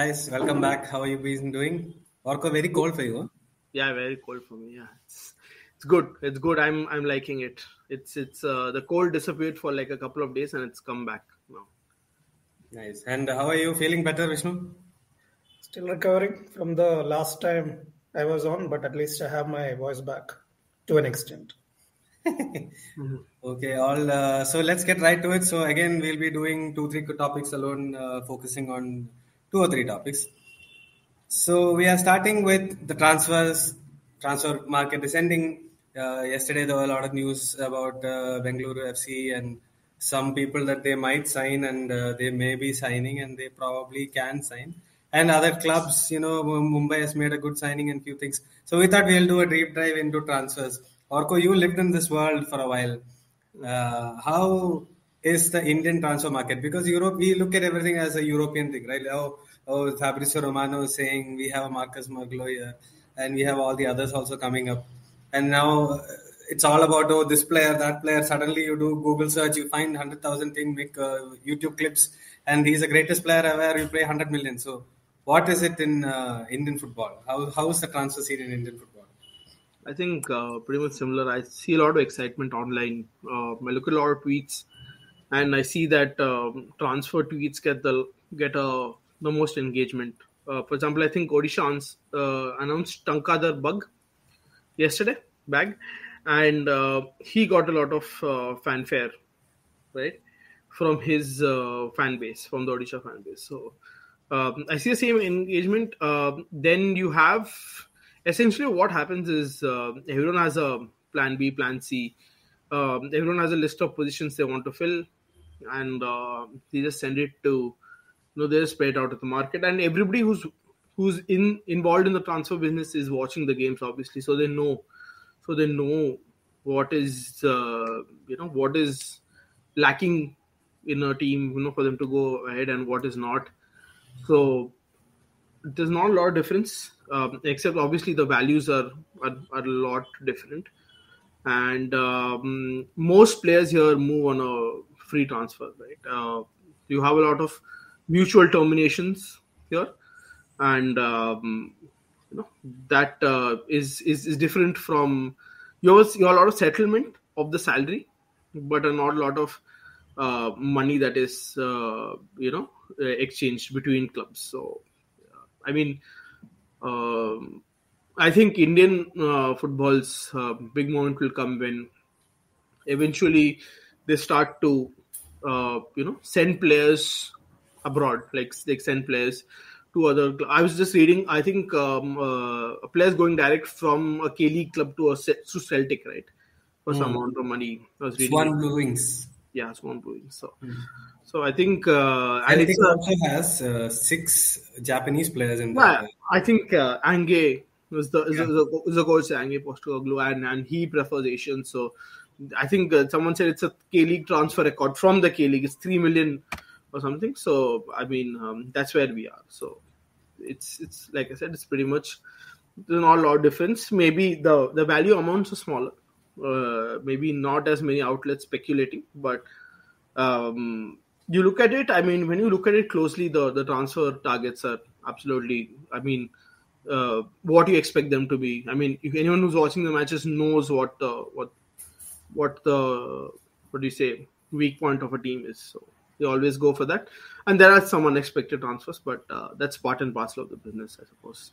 guys, welcome back. How are you been doing? Orko, very cold for you. Huh? Yeah, very cold for me. Yeah, it's it's good. It's good. I'm I'm liking it. It's it's uh, the cold disappeared for like a couple of days and it's come back now. Nice. And how are you feeling better, Vishnu? Still recovering from the last time I was on, but at least I have my voice back to an extent. Okay, all. Uh, so let's get right to it. So again, we'll be doing two, three topics alone, uh, focusing on two or three topics. So we are starting with the transfers, transfer market descending. Uh, yesterday there were a lot of news about uh, Bengaluru FC and some people that they might sign and uh, they may be signing and they probably can sign. And other clubs, you know, Mumbai has made a good signing and few things. So we thought we'll do a deep dive into transfers. Orko, you lived in this world for a while. Uh, how is the Indian transfer market? Because Europe, we look at everything as a European thing, right? Oh, oh Fabrizio Romano is saying we have a Marcus Maglo here, and we have all the others also coming up. And now uh, it's all about oh this player, that player. Suddenly you do Google search, you find hundred thousand thing, make uh, YouTube clips, and he's the greatest player ever. You play hundred million. So what is it in uh, Indian football? How how is the transfer scene in Indian football? I think uh, pretty much similar. I see a lot of excitement online. Uh, I look at a lot of tweets, and I see that um, transfer tweets get the get uh, the most engagement. Uh, for example, I think Odisha uh, announced Tankadar Bug yesterday, bag, and uh, he got a lot of fanfare, right, from his fan base, from the Odisha fan base. So um, I see the same engagement. Um, then you have essentially what happens is uh, everyone has a plan B, plan C. Um, everyone has a list of positions they want to fill, and uh, they just send it to you know they just spread out at the market, and everybody who's who's in involved in the transfer business is watching the games obviously, so they know, so they know what is uh, you know what is lacking in a team, you know, for them to go ahead and what is not. So there's not a lot of difference um, except obviously the values are, are, are a lot different. And um, most players here move on a free transfer right? Uh, you have a lot of mutual terminations here. And um, you know that uh, is is is different from yours you have a lot of settlement of the salary but not a lot of uh, money that is uh, you know exchanged between clubs. So i mean um, I think Indian uh, football's uh, big moment will come when eventually they start to, uh, you know, send players abroad, like they send players to other. I was just reading. I think um, uh, players going direct from a K League club to a to Celtic, right, for mm. some hmm. amount of money. I was reading. Suwon Blue Wings. Yeah, Suwon Blue Wings. So. Mm. So I think uh, and it also has uh, six Japanese players in there. I think uh, Ange is the is, yeah. the, is the coach Ange Postecoglou and and he prefers Asian. So I think uh, someone said it's a K League transfer record from the K League. It's three million or something. So I mean um, that's where we are. So it's it's like I said, it's pretty much not a lot of difference. Maybe the the value amounts are smaller. Uh, maybe not as many outlets speculating, but um, you look at it i mean when you look at it closely the the transfer targets are absolutely i mean uh, what you expect them to be i mean if anyone who's watching the matches knows what the what what the what do you say weak point of a team is so they always go for that and there are some unexpected transfers but uh, that's part and parcel of the business i suppose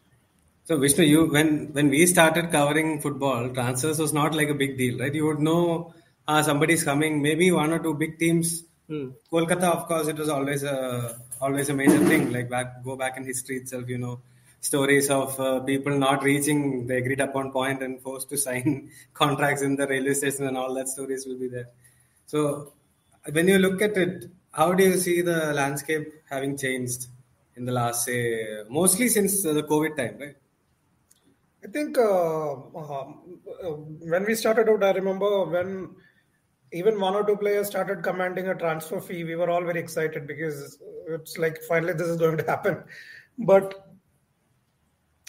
so Vishnu, you when when we started covering football, transfers was not like a big deal, right? You would know uh, somebody's coming. Maybe one or two big teams Hmm. Kolkata, of course, it was always a always a major thing. Like back, go back in history itself, you know, stories of uh, people not reaching the agreed upon point and forced to sign contracts in the railway station and all that stories will be there. So, when you look at it, how do you see the landscape having changed in the last, say, mostly since the COVID time, right? I think uh, um, uh, when we started out, I remember when even one or two players started commanding a transfer fee, we were all very excited because it's like finally this is going to happen. But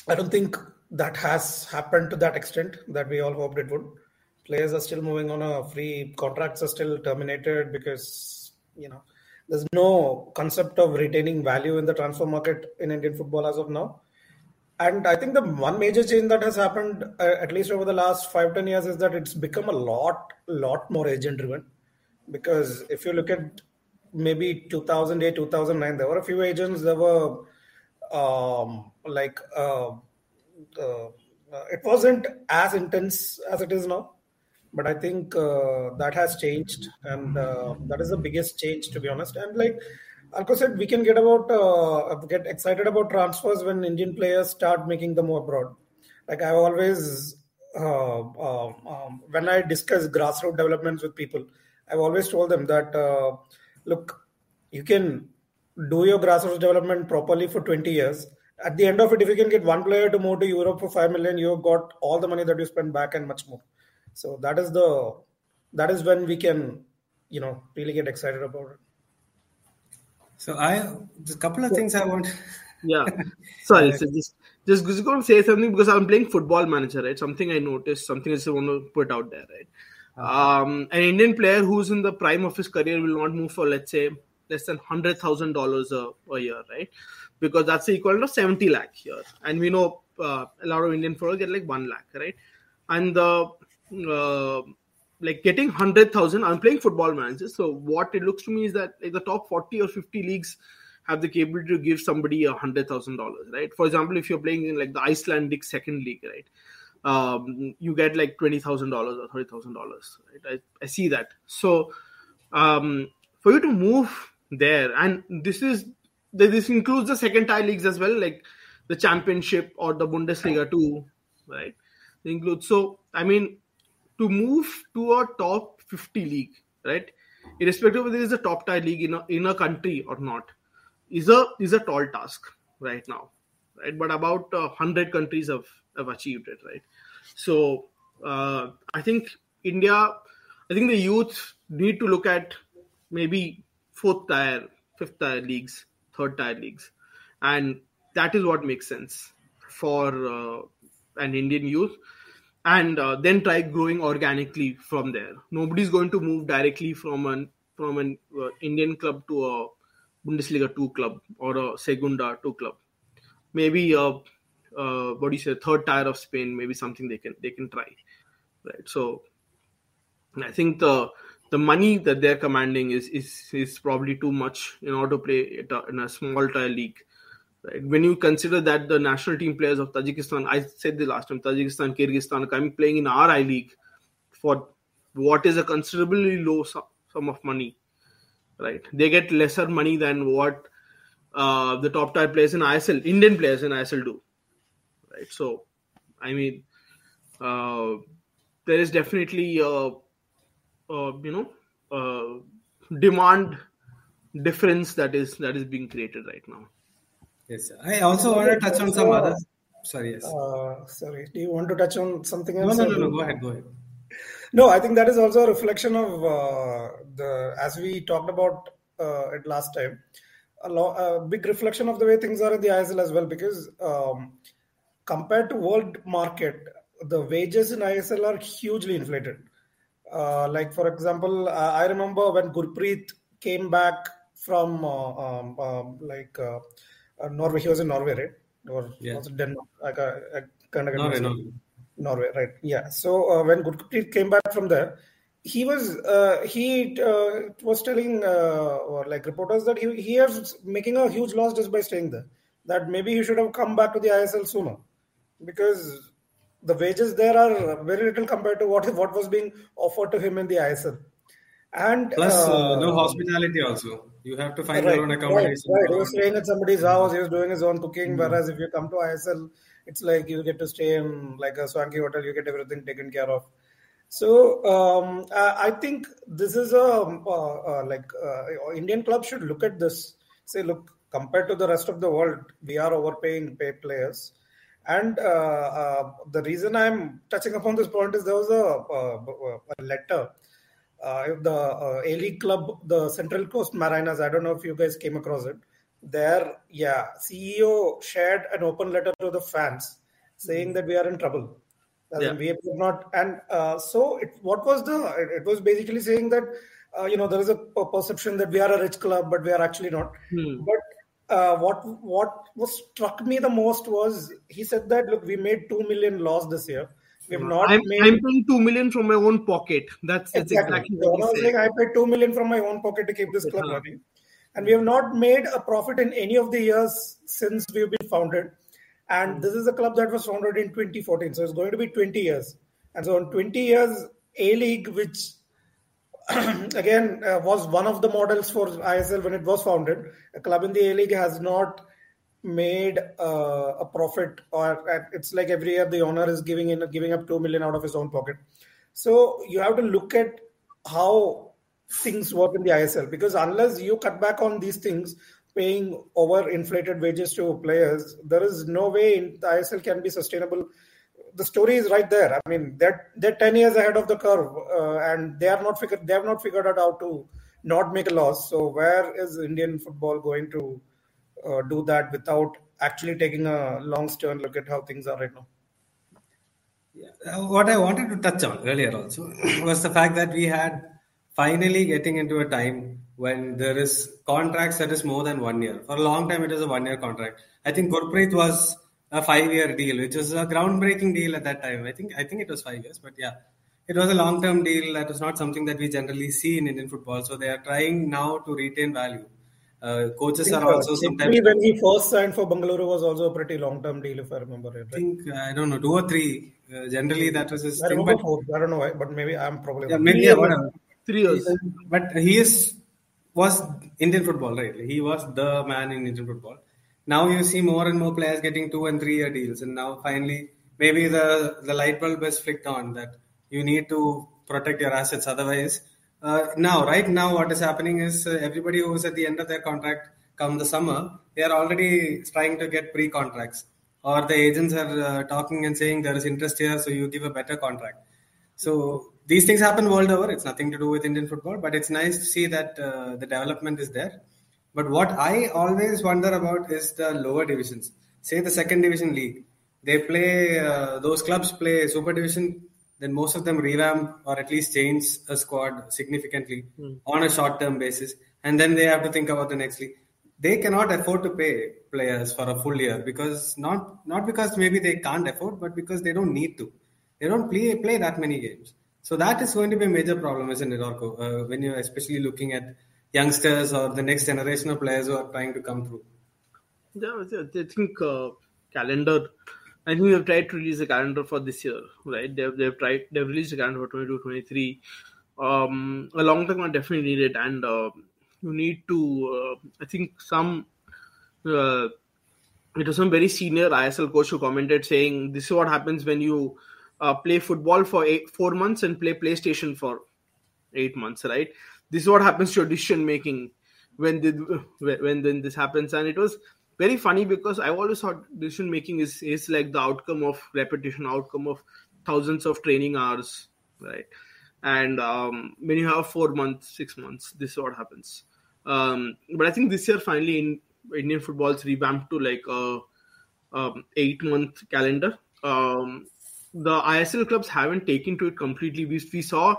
I don't think that has happened to that extent that we all hoped it would. Players are still moving on a free, contracts are still terminated because, you know, there's no concept of retaining value in the transfer market in Indian football as of now. And I think the one major change that has happened, uh, at least over the last five ten years, is that it's become a lot, lot more agent driven. Because if you look at maybe 2008, 2009, there were a few agents There were um, like uh, uh, it wasn't as intense as it is now but i think uh, that has changed and uh, that is the biggest change to be honest and like Orko said, we can get about uh, get excited about transfers when Indian players start making them abroad. Like I always, uh, uh, um, when I discuss grassroots developments with people, I've always told them that uh, look, you can do your grassroots development properly for 20 years. At the end of it, if you can get one player to move to Europe for five million, you've got all the money that you spend back and much more. So that is the that is when we can, you know, really get excited about it. So I a couple of things I want. yeah, sorry. so just just just going to say something because I'm playing Football Manager, right? Something I noticed, something I just want to put out there, right? Um, an Indian player who's in the prime of his career will not move for let's say less than hundred thousand dollars a year, right? Because that's equivalent of seventy lakh here, and we know uh, a lot of Indian players get like one lakh, right? And the uh, like getting 100,000. I'm playing football manager. So what it looks to me is that like the top 40 or 50 leagues have the capability to give somebody a hundred thousand dollars, right? For example, if you're playing in like the Icelandic second league, right? Um, you get like twenty thousand dollars or thirty thousand dollars, right? I, I see that. So um, for you to move there, and this is this includes the second tier leagues as well, like the championship or the Bundesliga too, right? They include so I mean to move to a top 50 league, right? Irrespective of whether it's a top tier league in a, in a country or not, is a is a tall task right now, right? But about uh, hundred countries have have achieved it, right? So uh, I think India, I think the youth need to look at maybe fourth tier, fifth tier leagues, third tier leagues, and that is what makes sense for uh, an Indian youth and uh, then try growing organically from there. Nobody's going to move directly from an from an uh, Indian club to a Bundesliga two club or a Segunda two club. Maybe a, uh, uh, what do you say third tier of Spain. Maybe something they can they can try, right? So I think the the money that they're commanding is is is probably too much in order to play in a small tier league Right? When you consider that the national team players of Tajikistan, I said the last time, Tajikistan, Kyrgyzstan coming playing in our I League for what is a considerably low sum of money. Right? They get lesser money than what uh, the top tier players in ISL, Indian players in ISL do. Right? So, I mean, uh, there is definitely a, a you know a demand difference that is that is being created right now. Yes, I also want to touch on some other. Sorry, yes. Uh, sorry, do you want to touch on something else? No, no, no, no. Go ahead, go ahead. No, I think that is also a reflection of uh, the as we talked about uh, it last time. A, lo- a big reflection of the way things are in the ISL as well, because um, compared to world market, the wages in ISL are hugely inflated. Uh, like for example, I remember when Gurpreet came back from uh, um, um, like uh, uh, Norway. He was in Norway, right? Or yeah. was it Denmark? I, I kind of Norway, Norway. Norway, right? Yeah. So uh, when Gurpreet came back from there, he was uh, he uh, was telling uh, or like reporters that he he is making a huge loss just by staying there. That maybe he should have come back to the ISL sooner, because the wages there are very little compared to what what was being offered to him in the ISL. And plus, uh, no hospitality also. You have to find right, your own accommodation. Right, right. He was staying at somebody's house. He was doing his own cooking. Mm-hmm. Whereas if you come to ISL, it's like you get to stay in like a swanky hotel. You get everything taken care of. So um, I think this is a uh, uh, like uh, Indian club should look at this. Say, look, compared to the rest of the world, we are overpaying pay players. And uh, uh, the reason I'm touching upon this point is there was a, a letter uh, the uh, A League club, the Central Coast Mariners. I don't know if you guys came across it. Their yeah CEO shared an open letter to the fans saying that we are in trouble. Yeah. We have not, and uh, so it, what was the? It was basically saying that uh, you know there is a perception that we are a rich club, but we are actually not. Hmm. But uh, what what was struck me the most was he said that look, we made two million loss this year. We have not I'm, made. I'm paying two million from my own pocket. That's that's Exactly. exactly, what I was saying. I paid two million from my own pocket to keep this club Uh-huh. running, and we have not made a profit in any of the years since we've been founded. And this is a club that was founded in 2014, so it's going to be 20 years. And so in 20 years, A League, which again uh, was one of the models for ISL when it was founded, a club in the A League has not made uh, a profit, or it's like every year the owner is giving in giving up two million out of his own pocket. So you have to look at how things work in the ISL because unless you cut back on these things, paying over inflated wages to players, there is no way the ISL can be sustainable. The story is right there. I mean, they're they're ten years ahead of the curve, uh, and they are not figured. They have not figured out how to not make a loss. So where is Indian football going to uh, do that without actually taking a long stern look at how things are right now? Yeah. What I wanted to touch on earlier also was the fact that we had finally getting into a time when there is contracts that is more than one year. For a long time, it was a one year contract. I think Gurpreet was a five year deal, which was a groundbreaking deal at that time. I think I think it was five years, but yeah, it was a long term deal. That was not something that we generally see in Indian football. So they are trying now to retain value. Uh, coaches are also sometimes. Simply when he first signed for Bangalore was also a pretty long term deal, if I remember it. I Right? think I don't know two or three. Uh, generally, that was his I thing. But four. I don't know why, but maybe I'm probably yeah, maybe yeah, whatever. Three years. But he is was Indian football, right? He was the man in Indian football. Now you see more and more players getting two and three year deals, and now finally maybe the the light bulb is flicked on that you need to protect your assets. Otherwise, uh, now right now what is happening is uh, everybody who is at the end of their contract come the summer, they are already trying to get pre contracts, or the agents are uh, talking and saying there is interest here, so you give a better contract. So these things happen world over. It's nothing to do with Indian football, but it's nice to see that uh, the development is there. But what I always wonder about is the lower divisions. Say the second division league, they play uh, those clubs play super division. Then most of them revamp or at least change a squad significantly on a short term basis, and then they have to think about the next league. They cannot afford to pay players for a full year because not not because maybe they can't afford, but because they don't need to. They don't play play that many games. So that is going to be a major problem, isn't it, Orko? Uh, when you're especially looking at youngsters or the next generation of players who are trying to come through. Yeah, I think uh, calendar. I think they've tried to release a calendar for this year, right? They've they've tried they've released a calendar for 22, 23. Um, a long term one definitely needed, and uh, you need to. Uh, I think some. Uh, it was some very senior ISL coach who commented saying, "This is what happens when you uh, play football for eight, four months and play PlayStation for eight months, right? This is what happens to decision making when when when this happens." And it was very funny because I always thought decision making is is like the outcome of repetition, outcome of thousands of training hours, right? And um, when you have four months, six months, this is what happens. Um, but I think this year finally in Indian football's revamped to like a um, eight month calendar. Um, the ISL clubs haven't taken to it completely. We, we saw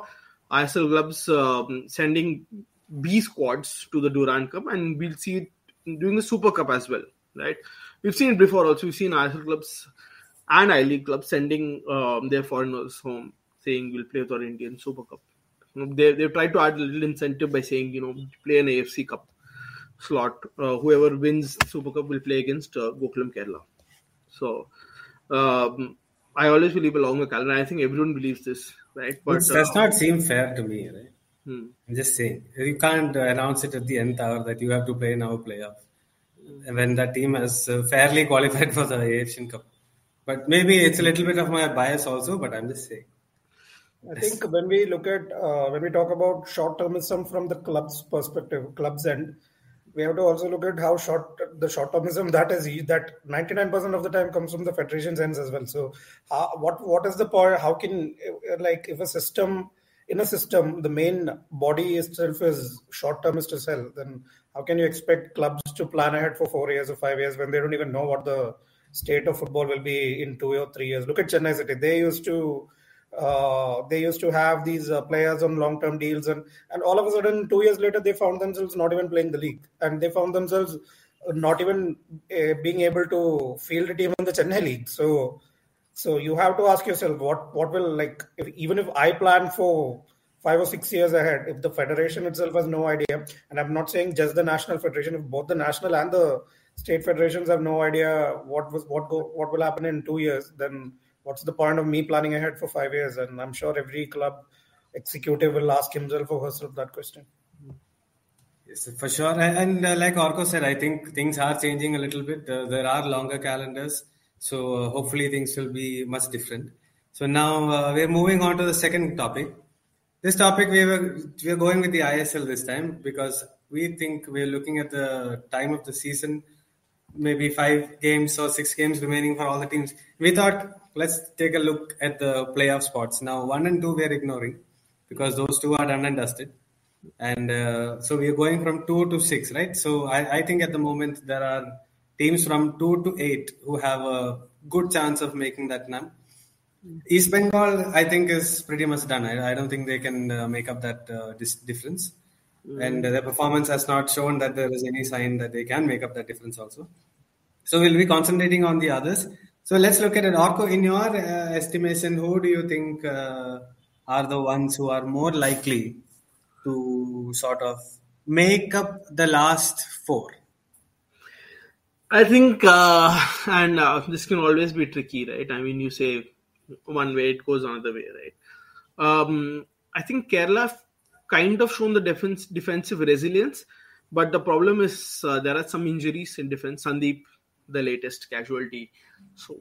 ISL clubs um, sending B squads to the Durand Cup, and we'll see it doing the Super Cup as well, right? We've seen it before also. We've seen ISL clubs and I League clubs sending um, their foreigners home, saying we'll play with our Indian Super Cup. You know, they they've tried to add a little incentive by saying you know play an AFC Cup slot. Uh, whoever wins Super Cup will play against uh, Gokulam Kerala. So um, I always believe a longer calendar. I think everyone believes this, right? But it does uh, not seem fair to me, right? hmm. I'm just saying. You can't uh, announce it at the nth hour that you have to play now playoff when that team has uh, fairly qualified for the Asian Cup. But maybe it's a little bit of my bias also, but I'm just saying. I think when we look at uh, when we talk about short termism from the club's perspective, club's end, we have to also look at how short the short termism that is that 99% of the time comes from the federation's ends as well. So, how, what what is the point? How can uh, like if a system in a system the main body itself is short termist to sell, then how can you expect clubs to plan ahead for four years or five years when they don't even know what the state of football will be in two or three years? Look at Chennai City; they used to uh, they used to have these uh, players on long-term deals, and and all of a sudden, two years later, they found themselves not even playing the league, and they found themselves not even uh, being able to field a team in the Chennai league. So, so you have to ask yourself, what what will like if, even if I plan for five or six years ahead, if the federation itself has no idea, and I'm not saying just the national federation, if both the national and the state federations have no idea what was what go what will happen in two years, then what's the point of me planning ahead for five years? And I'm sure every club executive will ask himself or herself that question. Yes, for sure. And, and uh, like Orko said, I think things are changing a little bit. Uh, there are longer calendars, so uh, hopefully things will be much different. So now uh, we're moving on to the second topic. This topic we were we are going with the ISL this time because we think we're looking at the time of the season, maybe five games or six games remaining for all the teams. We thought let's take a look at the playoff spots. Now, one and two we're ignoring because those two are done and dusted. And uh, so we are going from two to six, right? So I, I think at the moment there are teams from two to eight who have a good chance of making that num. East Bengal, I think, is pretty much done. I, I don't think they can uh, make up that uh, dis- difference. Mm. And their performance has not shown that there is any sign that they can make up that difference also. So we'll be concentrating on the others. So let's look at it. Orko, in your uh, estimation, who do you think uh, are the ones who are more likely to sort of make up the last four? I think, uh, and uh, this can always be tricky, right? I mean, you say one way, it goes another way, right? Um, I think Kerala kind of shown the defense defensive resilience, but the problem is uh, there are some injuries in defense. Sandeep, the latest casualty, so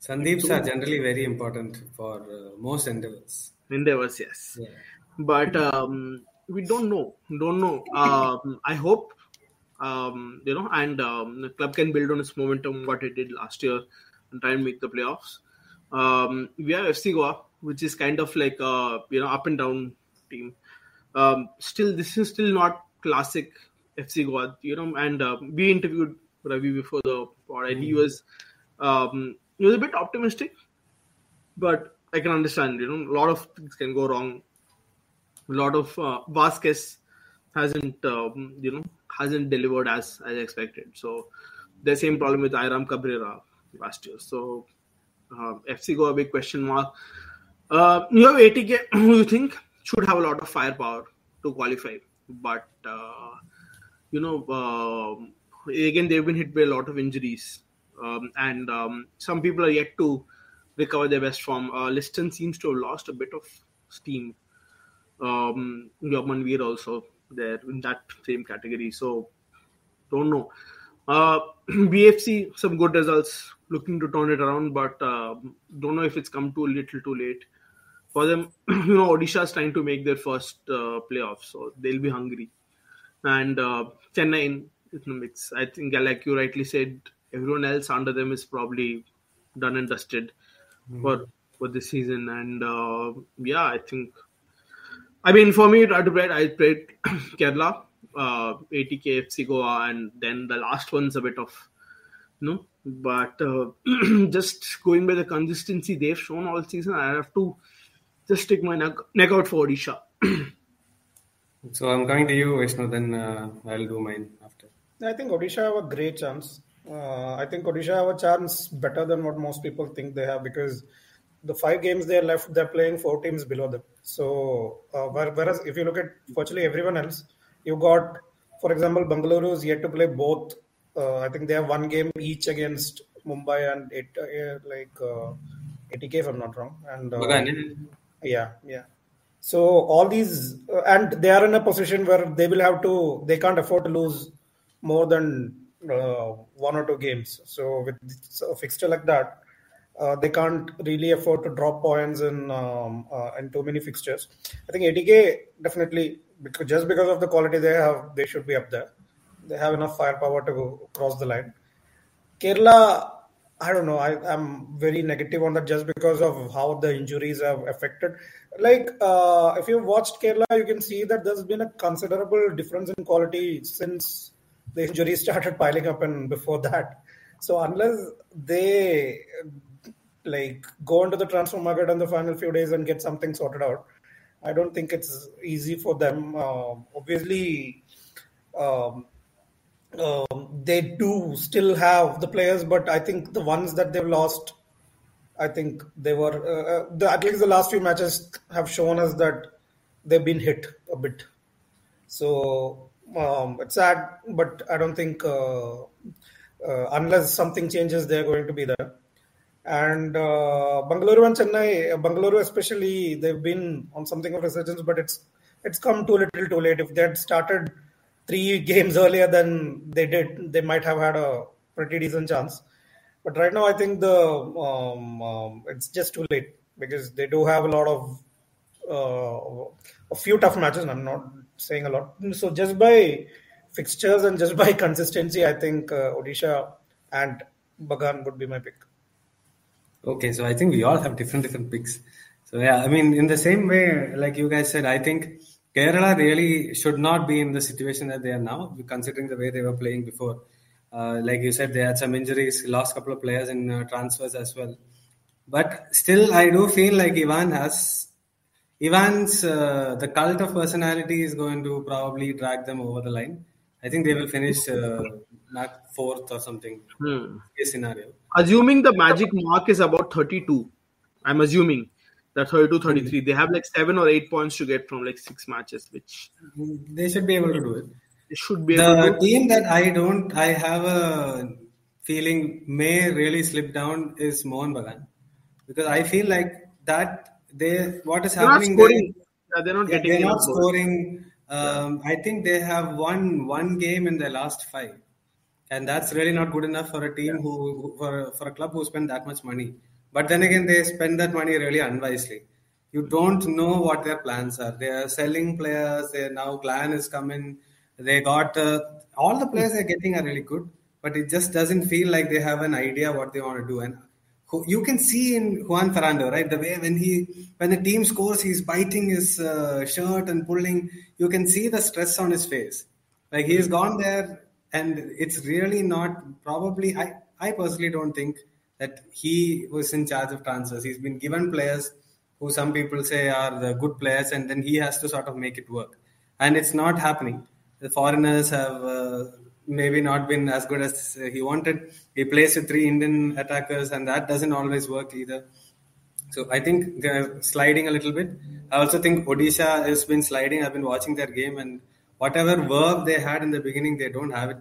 Sandeeps are generally very important for uh, most endeavors. Endeavors, yes, yeah. but um, we don't know. Don't know. Um, I hope um, you know, and um, the club can build on its momentum what it did last year and try and make the playoffs. Um, we have FC Goa, which is kind of like a you know up and down team. Um, still, this is still not classic FC Goa, you know. And uh, we interviewed Ravi before the pod, and he mm-hmm. was um, he was a bit optimistic, but I can understand. You know, a lot of things can go wrong. A lot of uh, Vasquez hasn't um, you know hasn't delivered as as expected. So the same problem with Airam Cabrera last year. So uh, FC Goa a big question mark. Uh, you have ATK who you think should have a lot of firepower to qualify, but uh, you know uh, again they've been hit by a lot of injuries, um, and um, some people are yet to recover their best form. Uh, Liston seems to have lost a bit of steam. Um, Veer also there in that same category. So don't know. Uh, BFC some good results, looking to turn it around, but uh, don't know if it's come too little, too late for them. you know, Odisha is trying to make their first uh, playoff, so they'll be hungry. And uh, Chennai in, in the mix. I think, like you rightly said, everyone else under them is probably done and dusted mm-hmm. for for this season. And uh, yeah, I think. I mean, for me, I played, I played Kerala, uh, ATK, FC Goa, and then the last one's a bit of, you know, but uh, just going by the consistency they've shown all season, I have to just stick my neck, neck out for Odisha. so I'm coming to you, Vishnu, then uh, I'll do mine after. I think Odisha have a great chance. Uh, I think Odisha have a chance better than what most people think they have because the five games they are left, they're playing four teams below them. So, uh, whereas if you look at virtually everyone else, you got, for example, Bangalore is yet to play both. Uh, I think they have one game each against Mumbai and it, uh, like uh, ATK, if I'm not wrong. And uh, yeah, yeah. So all these, uh, and they are in a position where they will have to, they can't afford to lose more than one or two games. So with a fixture like that, uh, they can't really afford to drop points in um, uh, in too many fixtures. I think ATK definitely because just because of the quality they have, they should be up there. They have enough firepower to go cross the line. Kerala, I don't know. I, am very negative on that just because of how the injuries have affected. Like uh, if you watched Kerala, you can see that there's been a considerable difference in quality since the injuries started piling up and before that. So unless they like go into the transfer market in the final few days and get something sorted out. I don't think it's easy for them. Uh, obviously, um, um, they do still have the players, but I think the ones that they've lost, I think they were uh, uh, the, at least the last few matches have shown us that they've been hit a bit. So um, it's sad, but I don't think uh, uh, unless something changes, they're going to be there. And uh, Bangalore and Chennai, Bangalore especially, they've been on something of resurgence, but it's it's come too little, too late. If they had started three games earlier than they did, they might have had a pretty decent chance. But right now, I think the um, um, it's just too late because they do have a lot of uh, a few tough matches. I'm not saying a lot. So just by fixtures and just by consistency, I think uh, Odisha and Bagan would be my pick. Okay, so I think we all have different different picks. So yeah, I mean, in the same way, like you guys said, I think Kerala really should not be in the situation that they are now, considering the way they were playing before. Uh, like you said, they had some injuries, lost couple of players in uh, transfers as well. But still, I do feel like Ivan has Ivan's uh, the cult of personality is going to probably drag them over the line. I think they will finish uh, fourth or something. Hmm. scenario. Assuming the magic mark is about 32, I'm assuming that 32 33 they have like seven or eight points to get from like six matches which they should be able to do it they should be the team that i don't i have a feeling may really slip down is Mohun Bagan because I feel like that they what is they're happening not scoring, there, yeah, they're not getting they're not scoring um, I think they have won one game in their last five and that's really not good enough for a team who, who for, for a club who spend that much money but then again, they spend that money really unwisely. You don't know what their plans are. They are selling players. They now Glan is coming. They got uh, all the players they're getting are really good, but it just doesn't feel like they have an idea what they want to do. And you can see in Juan Ferrando, right? The way when he when the team scores, he's biting his uh, shirt and pulling. You can see the stress on his face. Like he's gone there, and it's really not probably. I I personally don't think that he was in charge of transfers. He's been given players who some people say are the good players, and then he has to sort of make it work. And it's not happening. The foreigners have uh, maybe not been as good as he wanted. He plays with three Indian attackers, and that doesn't always work either. So I think they're sliding a little bit. I also think Odisha has been sliding. I've been watching their game, and whatever verb they had in the beginning, they don't have it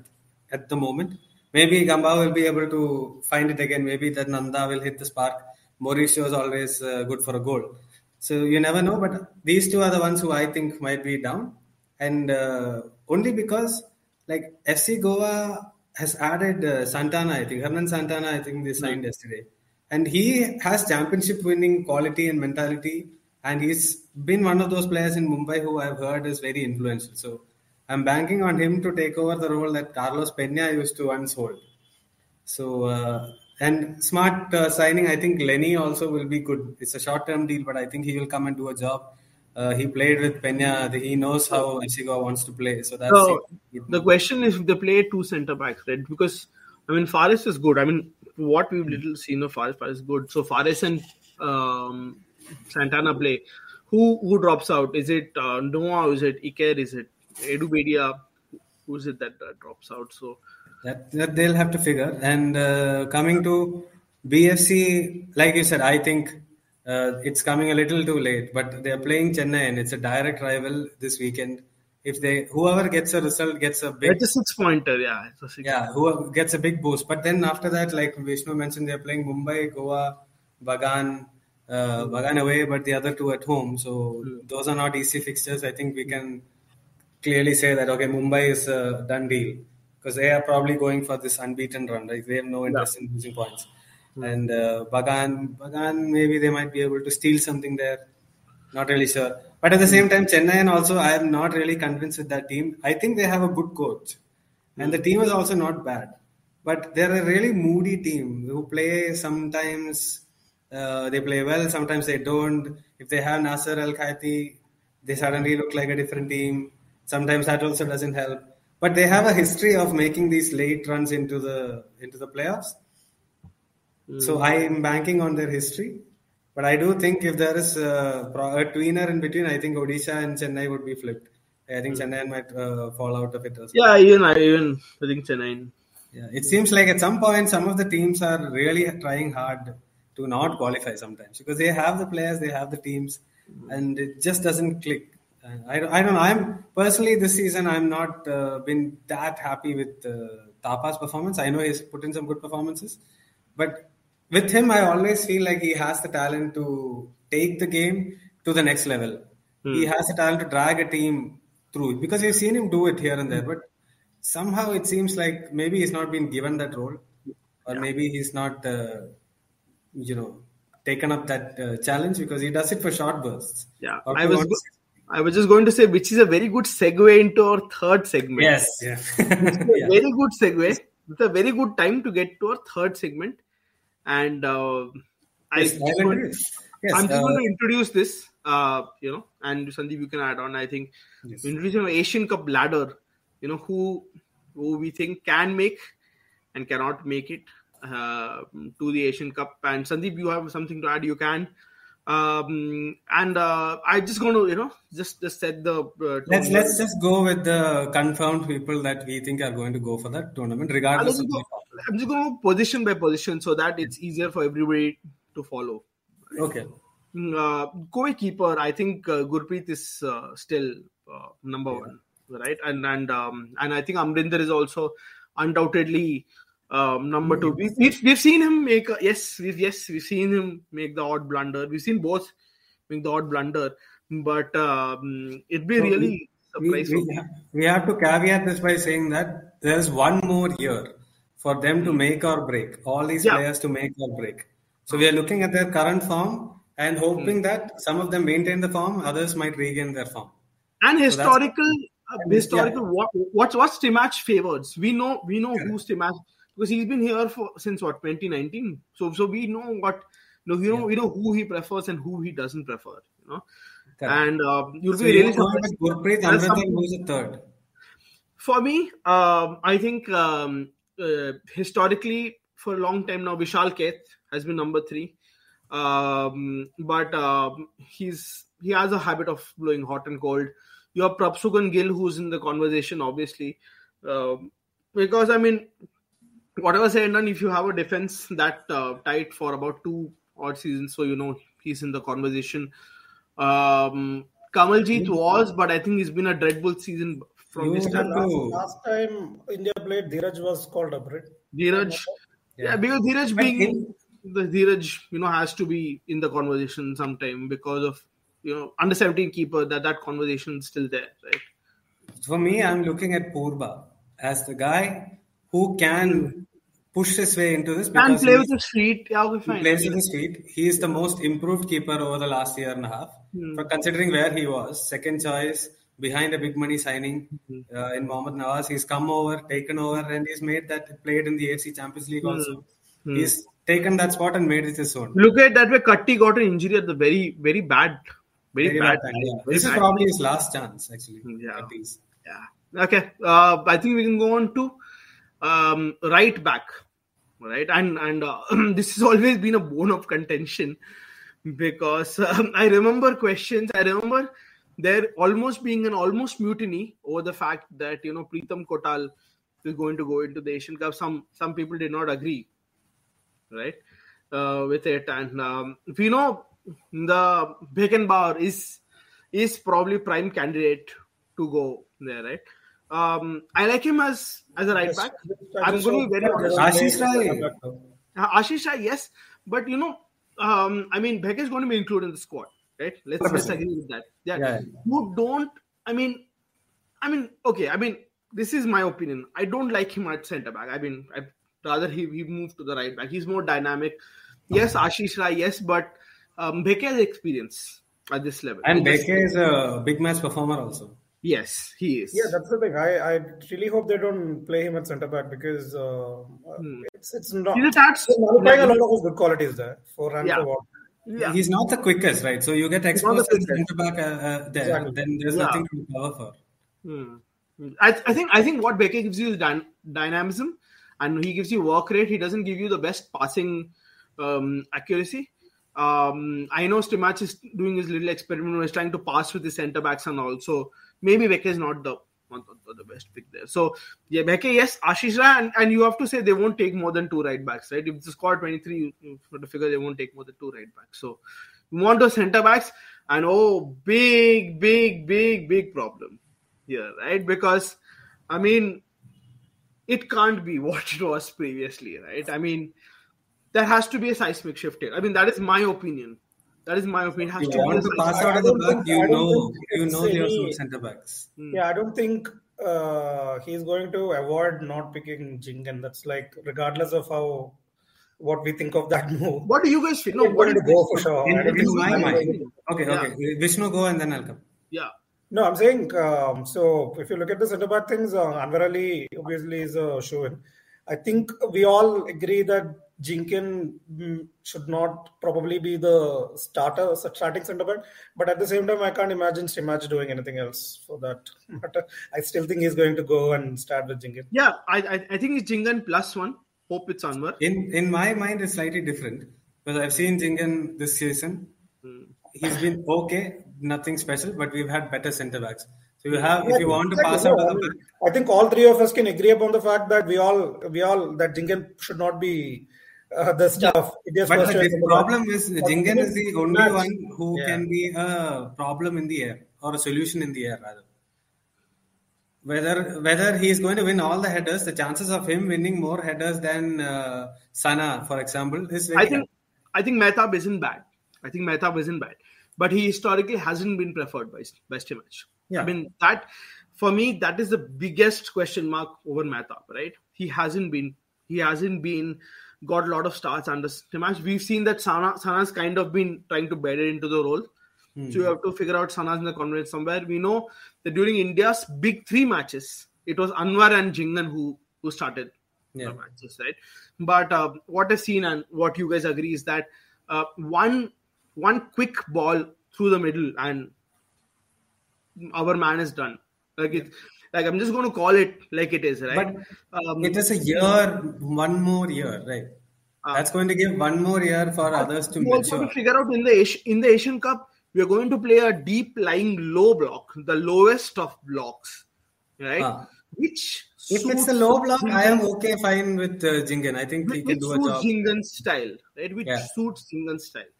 at the moment. Maybe Gombau will be able to find it again. Maybe that Nanda will hit the spark. Mauricio is always uh, good for a goal. So you never know. But these two are the ones who I think might be down. And uh, only because like FC Goa has added uh, Santana, I think. Hernan Santana, I think they signed yesterday. And he has championship winning quality and mentality. And he's been one of those players in Mumbai who I've heard is very influential. So I'm banking on him to take over the role that Carlos Pena used to once hold. So, uh, and smart uh, signing, I think Lenny also will be good. It's a short term deal, but I think he will come and do a job. Uh, he played with Pena. He knows how Asigo wants to play. So that's so the question is if they play two centre backs, right? Because I mean, Faris is good. I mean, what we've little seen of Faris, Faris is good. So Faris and um, Santana play. Who who drops out? Is it uh, Noah? Is it Iker? Is it Edu Bedia, who's it that uh, drops out? So that, that, they'll have to figure. And uh, coming to BFC, like you said, I think uh, it's coming a little too late. But they're playing Chennai, and it's a direct rival this weekend. If they whoever gets a result gets a big it's a six pointer, yeah, six yeah, whoever gets a big boost. But then after that, like Vishnu mentioned, they're playing Mumbai, Goa, Bagan, uh, Bagan away, but the other two at home. So mm. those are not easy fixtures. I think we can clearly say that okay, Mumbai is a done deal because they are probably going for this unbeaten run. Right, they have no interest yeah. in losing points. Mm-hmm. And uh, Bagan, Bagan, maybe they might be able to steal something there. Not really sure. But at the same time, Chennai and also I am not really convinced with that team. I think they have a good coach, and the team is also not bad. But they're a really moody team who play sometimes. Uh, they play well, sometimes they don't. If they have Nasser El Khayati, they suddenly look like a different team. Sometimes that also doesn't help. But they have a history of making these late runs into the into the playoffs. So I am banking on their history. But I do think if there is a, a tweener in between, I think Odisha and Chennai would be flipped. I think Chennai might uh, fall out of it well. Yeah, even I even I think Chennai. Yeah, it seems like at some point some of the teams are really trying hard to not qualify sometimes because they have the players, they have the teams, and it just doesn't click. I, don't- I don't know. I'm personally this season I'm not uh, been that happy with uh, Thapa's performance. I know he's put in some good performances, but with him I always feel like he has the talent to take the game to the next level. He has the talent to drag a team through because we've seen him do it here and there, but somehow it seems like maybe he's not been given that role, or maybe he's not, uh, you know, taken up that uh, challenge because he does it for short bursts. Yeah, I was go- I was just going to say, which is a very good segue into our third segment. Yes, yeah. a very good segue. It's a very good time to get to our third segment, and uh, I Yes, I will want-. Yes, I'm just uh, going to introduce this. Uh, you know, and Sandeep, you can add on. I think Yes. introducing Asian Cup ladder. You know who who we think can make and cannot make it uh, to the Asian Cup. And Sandeep, you have something to add. You can. Um, and uh, I just going to you know just just set the uh, Let's let's just go with the confirmed people that we think are going to go for that tournament, I'm regardless going the I'm just going to position by position so that it's easier for everybody to follow. Okay. Mm, Uh, Kobe keeper, I think uh, Gurpreet is uh, still uh, number one, right? And and um, and I think Amrinder is also undoubtedly um, number two. We, we've we've seen him make a, yes, we've yes we've seen him make the odd blunder. We've seen both make the odd blunder, but um, it'd be So really We, surprise we, we have to caveat this by saying that there's one more year for them to make or break. All these Yeah. players to make or break. So we are looking at their current form and hoping that some of them maintain the form, others might regain their form. and that's- historical uh, historical what what's what's Stimac favors we know we know who's Stimac because he's been here for since what 2019 so so we know what you know we know we know who he prefers and who he doesn't prefer you know Correct. and uh, you'll So be really surprised. Gurpreet, who's the third? for me um, I think um, uh, historically for a long time now Vishal Kaith has been number three um, but um, he's he has a habit of blowing hot and cold. You have Prabhsukhan Gill who's in the conversation, obviously, um, because I mean, whatever said and done, if you have a defense that uh, tight for about two odd seasons, so you know he's in the conversation. Um, Kamaljeet was, but I think he's been a dreadful season from this time. to- Last time India played, Dheeraj was called up, right? Dheeraj, yeah, because Dheeraj being in- the Dheeraj, you know, has to be in the conversation sometime because of you know under seventeen keeper that that conversation is still there, right? For me, I'm looking at Phurba as the guy who can push his way into this Can because play with his feet, yeah, He fine. plays with his feet. He is the most improved keeper over the last year and a half. Hmm. For considering where he was, second choice behind a big money signing Hmm. uh, in Mohammad Nawaz, he's come over, taken over, and he's made that played in the AFC Champions League also. Hmm. He's taken that spot and made it his own. Look at that way. Katti got an injury at the very, very bad, very, Very bad, bad time, yeah. Very This is probably his last chance, actually. Yeah. at least. Yeah. Okay. Uh, I think we can go on to um, right back, right? And and uh, this has always been a bone of contention because um, I remember questions. I remember there almost being an almost mutiny over the fact that you know Pritam Kotal is going to go into the Asian Cup. Some some people did not agree, right, uh, with it, and um, we know the Beckenbauer is is probably prime candidate to go there, right? Um, I like him as as a right back. I'm going to be very honest. Ashish Rai. Uh, Ashish Rai, yes, but you know, um, I mean, Beck is going to be included in the squad, right? Let's let's 100%. agree with that. Yeah. Yeah. You don't. I mean, I mean, okay. I mean, this is my opinion. I don't like him at centre back. I mean, I'd rather he he move to the right back. He's more dynamic. Yes, Ashish Rai, yes, but um, Beck has experience at this level. And He Bheke is a big match performer also. Yes, he is. Yeah, that's the thing. I, I really hope they don't play him at centre back because uh, uh, it's it's not. He's a touch- He's nullifying a lot of his good qualities there for and Yeah. for what. yeah. He's not the quickest, right? So you get not exposed as centre back uh, uh, there, Exactly. then there's Yeah. nothing to recover for. Hmm. I, I think I think what Bheke gives you is dy- dynamism, and he gives you work rate. He doesn't give you the best passing um, accuracy. Um, I know Stimac is doing his little experiment. where He's trying to pass with the centre backs and also maybe Bheke is not the not the, the best pick there. So yeah, Bheke, yes, Ashish Rai, and, and you have to say they won't take more than two right backs, right? If the squad 23, you, you have to figure they won't take more than two right backs. So you want those centre backs, and oh, big, big, big, big problem here, right? Because I mean, it can't be what it was previously, right? I mean, there has to be a seismic shift here. I mean, that is my opinion. That is my opinion. Has You to want to pass out of the don't back, think- I you know, you it's know your any- centre backs. Yeah, I don't think uh, he's going to avoid not picking Jhingan. That's like regardless of how what we think of that move. What do you guys feel? No, He's what going do you go for sure. In, I don't in my he's mind. Okay, Yeah. okay. Vishnu go and then I'll come. Yeah. No, I'm saying um, so. If you look at the centre back things, uh, Anwar Ali obviously is a show in. I think we all agree that Jhingan mm, should not probably be the starter, starting centre back. But at the same time, I can't imagine Stimac doing anything else for that. But uh, I still think he's going to go and start with Jhingan. Yeah, I, I, I think it's Jhingan plus one. Hope it's Anwar. In in my mind, it's slightly different because I've seen Jhingan this season. He's been okay, nothing special, but we've had better centre backs. So you have, if you want to pass out of the I think all three of us can agree upon the fact that we all we all that Jhingan should not be uh, the staff. India's But the choice dif- centre back. problem is But Jhingan is the only Match. one who Yeah. can be a problem in the air or a solution in the air rather. Whether whether he is going to win all the headers, the chances of him winning more headers than uh, Sana, for example, is very I think I think Mehtab isn't bad. I think Mehtab isn't bad, but he historically hasn't been preferred by by Stimac. Yeah. I mean that for me that is the biggest question mark over Mehtab. Right? He hasn't been he hasn't been got a lot of starts under Stimac. We've seen that Sana Sana's kind of been trying to bed it into the role. So you have to figure out Sana's in the conference somewhere. We know that during India's big three matches, it was Anwar and Jhingan who who started Yeah. the matches, right? But uh, what I've seen and what you guys agree is that uh, one one quick ball through the middle and our man is done. Like it, like I'm just going to call it like it is, right? um, it is a year, one more year, right? Ah. That's going to give one more year for others to also mature. to figure out in the in the Asian Cup, we are going to play a deep lying low block, the lowest of blocks, right? Ah. Which If it's a low block, I am okay, fine with uh, Jhingan. I think he can do a job. Jhingan's style, right? Which Yeah. suits Jhingan's style,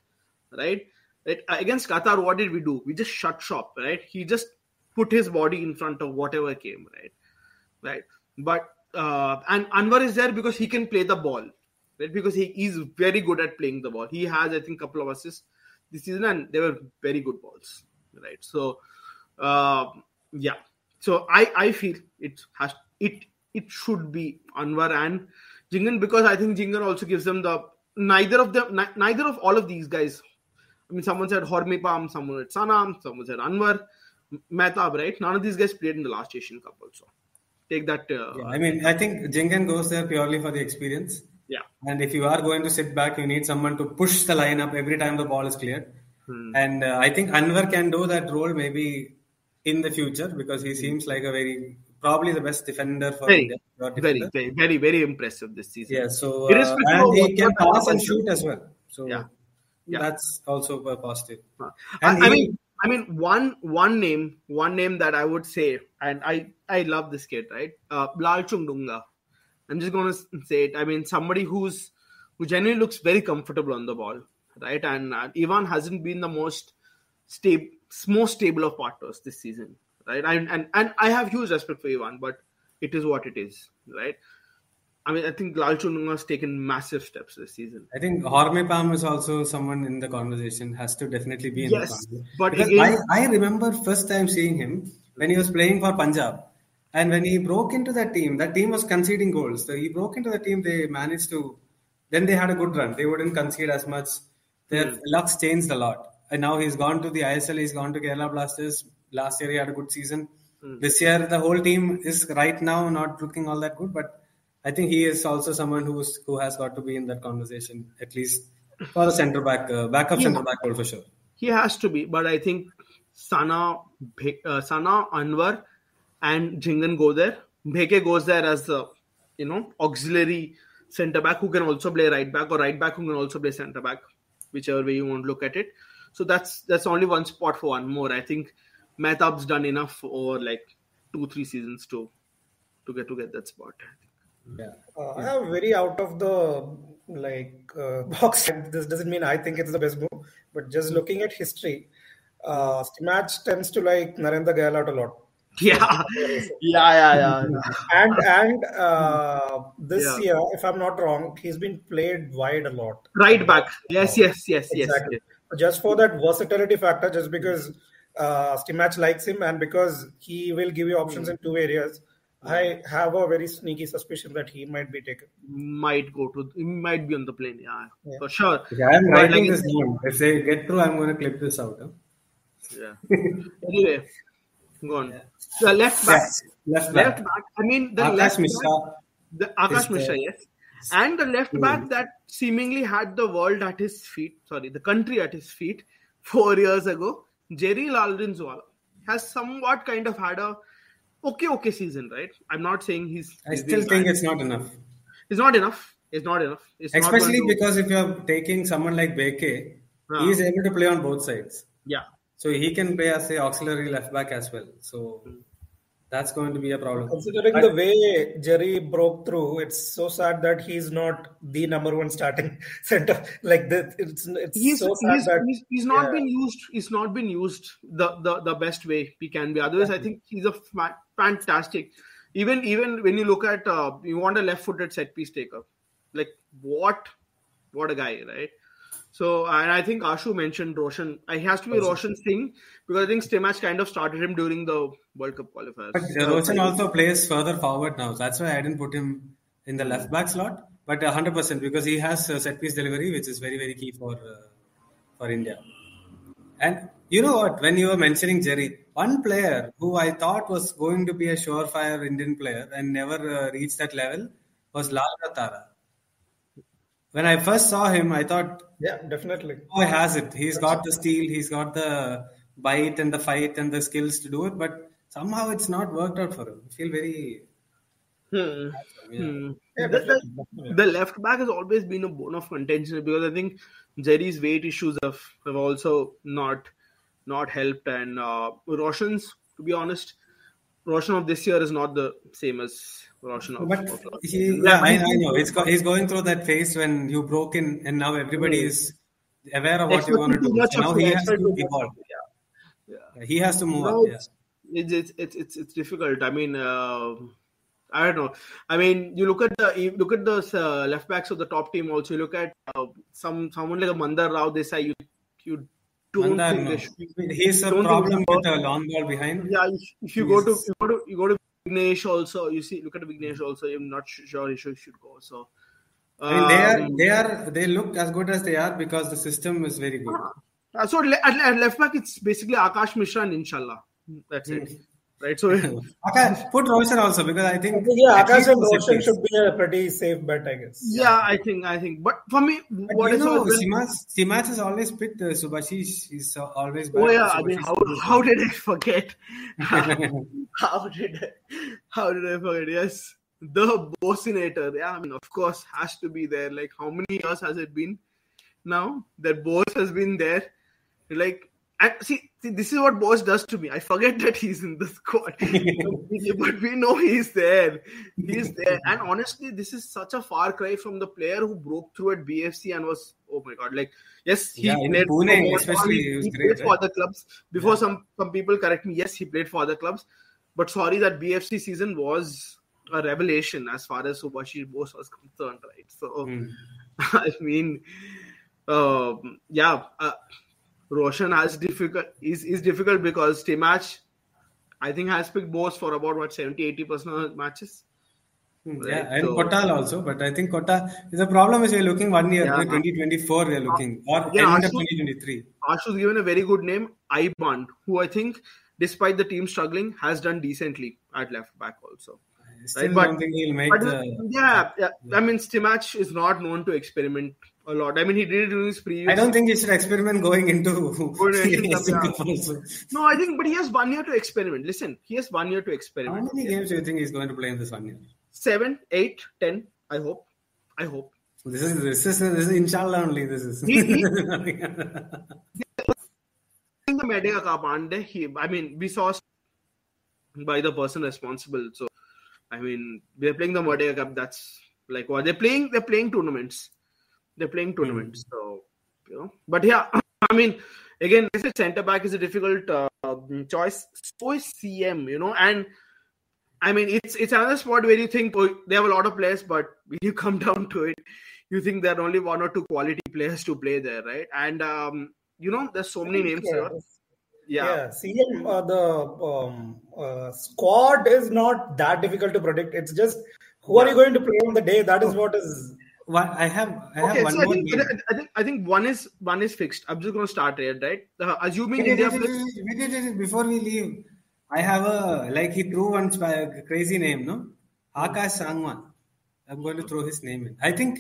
right? Right? Against Qatar, what did we do? We just shut shop, right? He just put his body in front of whatever came, right? Right. But uh, and Anwar is there because he can play the ball, right? Because he is very good at playing the ball. He has, I think, a couple of assists this season, and they were very good balls, right? So, uh, yeah. So I I feel it has it it should be Anwar and Jhingan because I think Jhingan also gives them the neither of them neither of all of these guys. I mean, someone said Hormipam, someone said Sanam, someone said Anwar, Mehtab, right? None of these guys played in the last Asian Cup also. Take that. Uh, Yeah, I mean, I think Jhingan goes there purely for the experience. yeah. And if you are going to sit back, you need someone to push the line up every time the ball is cleared. Hmm. And uh, I think Anwar can do that role maybe in the future because he seems like a very probably the best defender for Very, India. Very, defender. very, very, very impressive this season. Yeah, so uh, and he can pass and shoot as well. So Yeah. Yeah. that's also a positive. I, And I he- mean, I mean, one one name, one name that I would say, and I I love this kid, right? Uh, Lalchungnunga. I'm just gonna say it. I mean, somebody who's who genuinely looks very comfortable on the ball, right? And uh, Ivan hasn't been the most stable, most stable of partners this season, right? And and and I have huge respect for Ivan, but it is what it is, right? I mean, I think Lal Chung has taken massive steps this season. I think Horme Pam is also someone in the conversation, has to definitely be in Yes, the conversation. but Because again- I, I remember first time seeing him when he was playing for Punjab. And when he broke into that team, that team was conceding goals. So he broke into the team, they managed to, then they had a good run. They wouldn't concede as much. Their lucks changed a lot. And now he's gone to the ISL, he's gone to Kerala Blasters. Last year he had a good season. Hmm. This year the whole team is right now not looking all that good, but I think he is also someone who's who has got to be in that conversation at least for the centre back, uh, backup centre back role for sure. He has to be, but I think Sana, uh, Sana, Anwar, and Jhingan go there. Bheke goes there as the you know auxiliary centre back who can also play right back or right back who can also play centre back, whichever way you want to look at it. So that's that's only one spot for one more. I think Mehtab's done enough over like two three seasons to to get to get that spot. Yeah. Uh, I am very out of the like uh, box. This doesn't mean I think it's the best move, but just looking at history, uh, Stimac tends to like Narendra Gahlot a lot. Yeah, yeah, yeah, yeah. yeah. And and uh, this Yeah. year, if I'm not wrong, he's been played wide a lot. Right back. Yes, yes, yes, yes. Exactly. yes. Just for that versatility factor, just because uh, Stimac likes him and because he will give you options in two areas, I have a very sneaky suspicion that he might be taken. Might go to. He might be on the plane. Yeah, Yeah. for sure. Okay, I'm But writing like- this down. If they get through, I'm going to clip this out. Huh? Yeah. anyway, go on. The left back. Yes, left back. Left back. I mean, the Akash left Mishra. back, the Akash is Mishra, yes, and the left back hmm. that seemingly had the world at his feet. Sorry, the country at his feet four years ago. Jerry Lalrinzuala has somewhat kind of had a okay, okay season, right? I'm not saying he's. I still been think bad. it's not enough. it's not enough. It's not enough. It's Especially going to- because if you're taking someone like Bheke, Ah. he is able to play on both sides. yeah. So he can play as a auxiliary left back as well. So that's going to be a problem. Considering the way Jerry broke through, it's so sad that he's not the number one starting center. Like this, it's it's he's so sad he's, that he's, he's not yeah. been used he's not been used the, the the best way he can be otherwise i think he's a fa- fantastic even even when you look at uh, you want a left-footed set piece taker like what what a guy right so and i think ashu mentioned roshan it has to be roshan's thing because i think Stimac kind of started him during the world cup qualifiers But Roshan also plays further forward now. That's why I didn't put him in the left back slot. But 100% because he has uh, set piece delivery, which is very, very key for uh, for India. And you know what? When you were mentioning Jerry, one player who I thought was going to be a surefire Indian player and never uh, reached that level was Lalruatthara. When I first saw him, I thought, yeah, definitely. oh, he has it. He's got the steel, he's got the bite and the fight and the skills to do it. But somehow it's not worked out for him. I feel very. Hmm. Yeah. Hmm. Yeah, The- the- the left back has always been a bone of contention because I think Jerry's weight issues have, have also not not helped and uh, Roshan's to be honest Roshan of this year is not the same as Roshan of, But of he, yeah, I, I know. It's go, he's going through that phase when you broke in, and now everybody is aware of what you want to do. much now he has to expecting evolve. Yeah. Yeah. He has to move No, up. Yeah. it's, it's, it's it's it's it's difficult. I mean, uh, I don't know. I mean, you look at the you look at the uh, left backs of the top team. Also, you look at uh, some someone like a Mandar Rao Desai. You you don't Mandar, think no. should. He's a don't problem they with should the long ball behind. Yeah, if, if you go to He's- you go to you go to Vignesh also, you see look at Vignesh also. I'm not sure he should, should go. So. I mean, they are um, they are they look as good as they are because the system is very good. Uh, so at, at left back, it's basically Akash Mishra and Inshallah. That's it, right? So Okay, put Roshan also because I think Yeah, at Akash least and Roshan should be a pretty safe bet, I guess. yeah, I think I think. But for me, But what you know, Stimac, Stimac has always picked uh, Subhashish. He's uh, always bad. Oh yeah, I mean, Subhashish how is how did I forget? how did I, how did I forget? Yes, the Bosinator. Yeah, I mean, of course, has to be there. Like, how many years has it been now that Bose has been there? Like, and see, see, this is what Bose does to me. I forget that he's in the squad, but we know he's there. He's there, and honestly, this is such a far cry from the player who broke through at BFC and was oh my god, like yes, he Yeah, played for Pune more- especially, he, he great, played for right? other clubs. Before some some people correct me, yes, he played for other clubs, but sorry, that BFC season was a revelation as far as Subhashi Bose was concerned, right? So, Hmm. I mean, um, yeah, uh, Roshan has difficult is is difficult because Stimac, I think, has picked Bose for about what 70 80 percent of matches. Hmm, Right, Yeah, and so- Kotal also, but I think Kota the problem is we're looking one year, Yeah. 2024 we're looking, or Yeah, end of Ashu- 2023. Ashu's given a very good name, Iban, who I think, despite the team struggling, has done decently at left back also. I still Right, but- don't think he'll make But the. yeah, yeah, I mean, Stimac is not known to experiment a lot. I mean, he did it during his previous. I don't think he should experiment going into Going into Asian Cup, yeah. Cup also. No, I think, but he has one year to experiment. Listen, he has one year to experiment. How many games do you think he's going to play in this one year? Seven, eight, ten. I hope I hope. This is this is this is inshallah only. This is. He- he- the Cup, aren't? He, I mean, we saw by the person responsible. So, I mean, they're playing the Merdeka Cup. That's like what they're playing. They're playing tournaments. They're playing tournaments. So, you know, but yeah, I mean, again, I said centre back is a difficult uh, choice. So is CM, you know, and I mean, it's it's another spot where you think oh, they have a lot of players, but when you come down to it, you think there are only one or two quality players to play there, right? And um, you know, there's so many names yeah. here. Yeah, Yeah, CM, uh, the um, uh, squad is not that difficult to predict. It's just who are you going to play on the day? That is what is. One, I have I have Okay, one so I more. think, name. I think I think one is one is fixed. I'm just going to start here, right? Uh, assuming Wait, India wait, plays, wait, wait, wait, wait, Before we leave, I have a like he threw one sp- crazy name, no? Akash Sangwan. I'm going to throw his name in. I think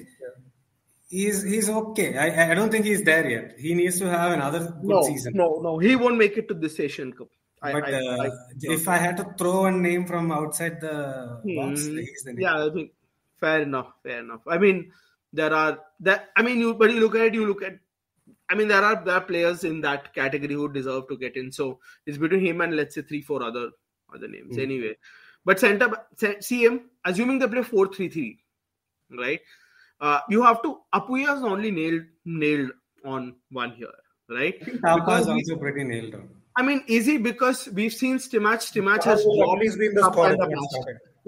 he's he's okay. I I don't think he's there yet. He needs to have another good no, season. no, no, he won't make it to this Asian Cup. I, But I, uh, I- if I had to throw a name from outside the box, Hmm. he's the name. Yeah, I think fair enough. Fair enough. I mean, there are that. I mean, you but you look at it, you look at. I mean, there are there are players in that category who deserve to get in. So it's between him and let's say three, four other other names. Hmm. Anyway, but center CM, assuming they play four three three, right? Uh, you have to Apuya is only nailed nailed on one here, right? Thapa Because is also pretty nailed on. I mean, is he because we've seen Stimac? Stimac Has always been the Thapa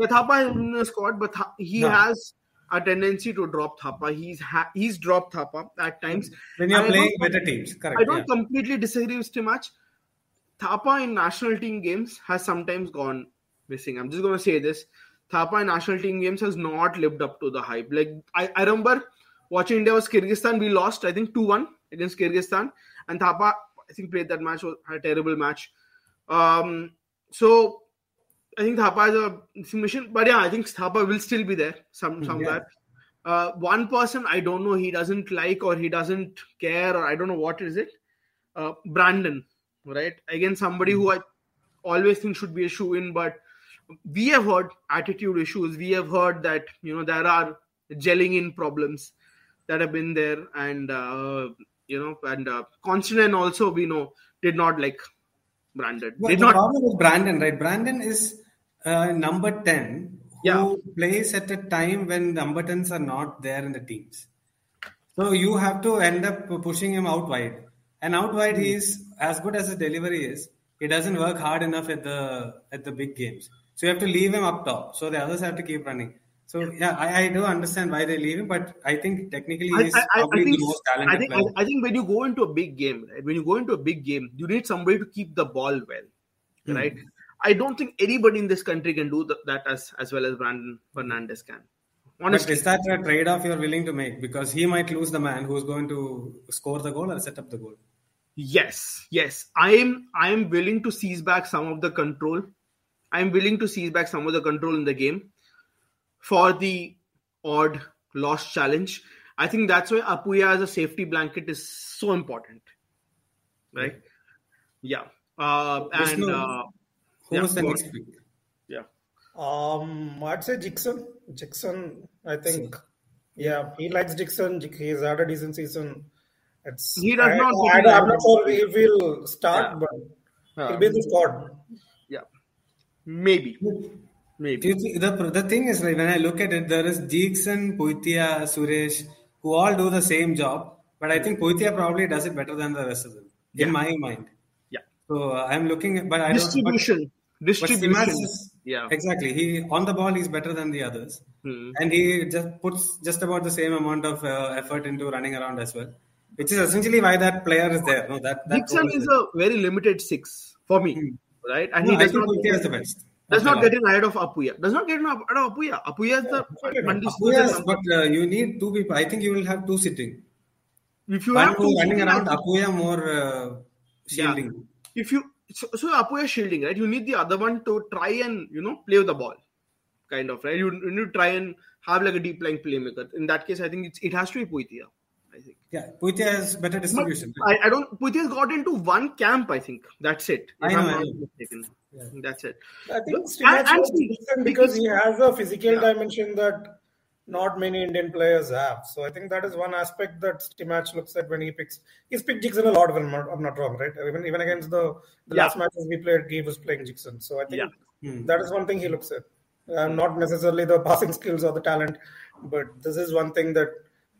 squad in the when it past. started. Yeah, Thapa is in the squad, but he No. has a tendency to drop Thapa. He's ha- he's dropped Thapa at times. When you're playing better teams, correct? I don't yeah. completely disagree with Stimac. Thapa in national team games has sometimes gone missing. I'm just going to say this. Thapa in national team games has not lived up to the hype. Like I, I remember watching India was Kyrgyzstan. We lost, I think, 2-1 against Kyrgyzstan. And Thapa, I think, played that match, was a terrible match. Um, so I think Thapa is a mission. But yeah, I think Thapa will still be there some somewhere. Uh, one person I don't know he doesn't like or he doesn't care or I don't know what is it. Uh, Brandon, right? Again, somebody who I always think should be a shoe in, but we have heard attitude issues. We have heard that you know there are gelling in problems that have been there, and uh, you know, and uh, Constantine also we know did not like Brandon. Well, did the not. problem with Brandon, right? Brandon is uh, number 10 who Yeah. plays at a time when number 10s are not there in the teams. So you have to end up pushing him out wide. And out wide, he is as good as his delivery is. He doesn't work hard enough at the at the big games. So you have to leave him up top. So the others have to keep running. So yeah, I, I do understand why they leave him, but I think technically I, he's I, I, probably I think, the most I talented think, player. I, I think when you go into a big game, right, when you go into a big game, you need somebody to keep the ball well, Hmm. right? I don't think anybody in this country can do th- that as as well as Brandon Fernandes can. But Honestly, is that a trade-off you're willing to make? Because he might lose the man who's going to score the goal or set up the goal. yes, yes, I am. I am willing to seize back some of the control. I am willing to seize back some of the control in the game for the odd lost challenge. I think that's why Apuya as a safety blanket is so important, right? Yeah, uh, and uh, Who yeah, was the go on. next pick? yeah, Um, I'd say Dixon. Dixon, I think. Yeah, he likes Dixon. He's had a decent season. It's He does I, not go I, to am not sure he'll start, Yeah. but he'll be in the squad. yeah, maybe, Do maybe. you thi- the, the thing is, right, when I look at it, there is Dixon, Puitea, Suresh, who all do the same job. But I think Puitea probably does it better than the rest of them, Yeah. in my mind. Yeah, So uh, I'm looking, at, but I don't. distribution, But, but distribution. Stimac is- yeah, exactly. He on the ball, he's better than the others, Hmm. and he just puts just about the same amount of uh, effort into running around as well, which is essentially why that player is there. No, that, that Dixon role is a very limited six for me, Hmm. right? And No, he I does think not Puitea is the best. does not get in ahead of Apuya. Does not get in ahead of Apuya. Apuya is the absolutely. undisputed Yes, but uh, you need two people. I think you will have two sitting. If you One have two running around, I Apuya more uh, shielding. If you so, so Apuya shielding, right? You need the other one to try and you know play with the ball, kind of, right? You, you need to try and have like a deep lying playmaker. In that case, I think it's, it has to be Puitea. I think. Yeah, Puitea has better distribution. I, I don't. Puitea's got into one camp. I think that's it. I know, I'm I not know. mistaken. That's it. I think And- Stimac and was see, decent because he has a physical Yeah. dimension that not many Indian players have. So I think that is one aspect that Stimac looks at when he picks. He's picked Jeakson a lot, if I'm not, I'm not wrong, right? Even even against the, the Yeah. last matches we played, he was playing Jeakson. So I think Yeah. Hmm. that is one thing he looks at. Uh, not necessarily the passing skills or the talent, but this is one thing that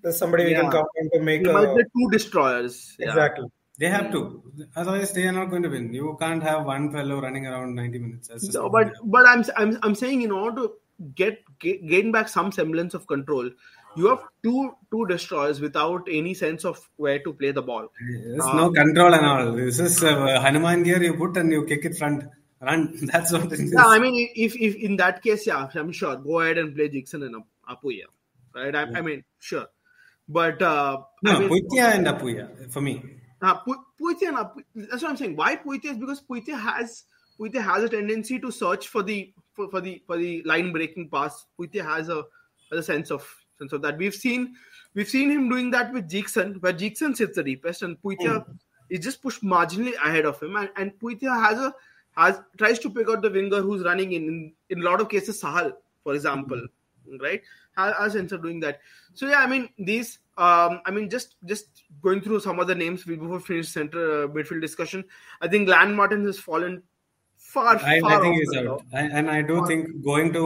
there's somebody we can Yeah. count on to make He a, might be two destroyers. Yeah. exactly. They have to. Otherwise, they are not going to win. You can't have one fellow running around 90 minutes. That's just No, but but I'm I'm I'm saying in order to get, get gain back some semblance of control, you have two two destroyers without any sense of where to play the ball. There's no control and all. This is uh, Hanuman gear you put and you kick it front. Run. That's what it is. Yeah, I mean, if if in that case, yeah, I'm sure. Go ahead and play Jeakson and Ap- Apuya, right? I, I mean, sure, but uh, no, I mean, Puitea and Apuya for me. Uh, Pu- Puitea and Apu- that's what I'm saying. Why Puitea is because Puitea has Puitea has a tendency to search for the for, for the for the line breaking pass. Puitea has a has a sense of sense of that. We've seen we've seen him doing that with Jeakson, where Jeakson sits the deepest and Puitea is just pushed marginally ahead of him, and, and Puitea has a has tries to pick out the winger who's running in in, in a lot of cases Sahal, for example, right? Has has a sense of doing that. So yeah, I mean these. Um, I mean, just just going through some of the names before we finish center uh, midfield discussion. I think Glan Martin has fallen far, I, far I think he's out. I, and I do think going to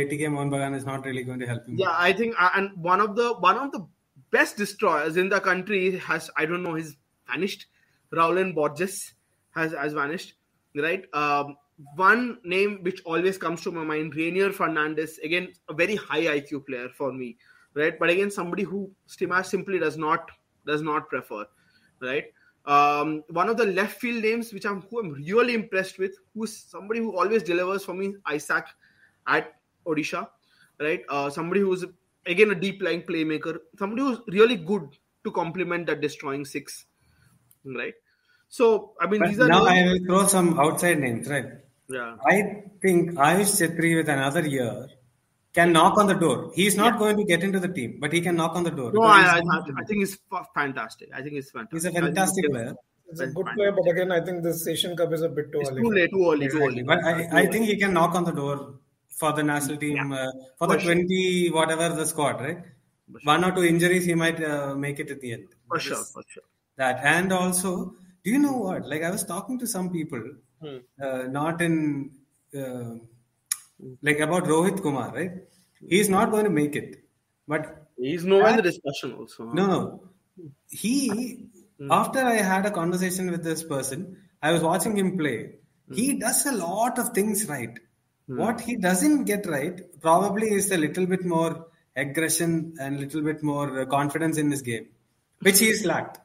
ATK Mohun Bagan is not really going to help him. Yeah, I think, uh, and one of the one of the best destroyers in the country has I don't know he's vanished. Rowllin Borges has has vanished, right? Um, one name which always comes to my mind, Rainier Fernandes. Again, a very high IQ player for me, right? But again, somebody who Stimac simply does not does not prefer, right? Um, one of the left field names which I'm who I'm really impressed with, who's somebody who always delivers for me, Isaac at Odisha, right? Uh, somebody who's again a deep lying playmaker, somebody who's really good to complement that destroying six, right? So I mean, But these are now I will throw some outside names, right? yeah. I think Ayush Chhetri with another year can knock on the door. He's not going to get into the team, but he can knock on the door. No, I, I, I think he's fantastic. I think he's fantastic. he's a I think fantastic he's- player. It's a good player, but again, I think this Asian Cup is a bit too It's early. too late, too early, too early. But I, I think he can knock on the door for the national team, uh, for the sure. 20, whatever the squad, right? One or two injuries, he might uh, make it at the end. For sure, for sure. That. And also, do you know what? Like, I was talking to some people, Hmm. uh, not in, uh, like, about Rohit Kumar, right? He's not going to make it. But He's nowhere in the discussion also. no, no. He, hmm. after I had a conversation with this person, I was watching him play. Hmm. He does a lot of things right. Hmm. What he doesn't get right probably is a little bit more aggression and a little bit more confidence in his game, which he's lacked.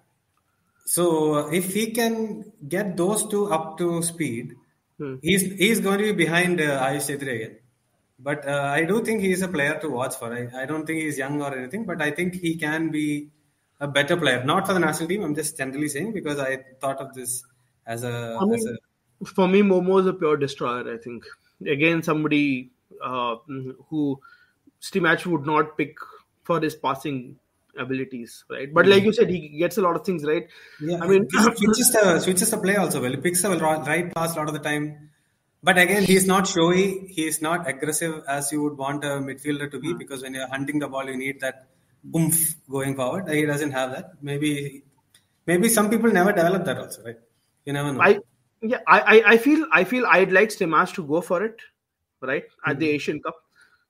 So if he can get those two up to speed, Hmm. he's he's going to be behind uh, Ayush Chhetri again. But uh, I do think he's a player to watch for. I, I don't think he's young or anything, but I think he can be a better player. Not for the national team. I'm just generally saying because I thought of this as a, I mean, as a for me, Momo is a pure destroyer. I think again somebody uh, who Stimac would not pick for his passing abilities, right? But like you said, he gets a lot of things right. Yeah, I mean, he switches the switches the play also well. He picks the right pass a lot of the time. But again, he's not showy. He's not aggressive as you would want a midfielder to Hmm. be because when you're hunting the ball, you need that oomph going forward. He doesn't have that. Maybe, maybe some people never develop that also, right? You never know. I yeah, I, I, I feel I feel I'd like Stimac to go for it, right at the Asian Cup.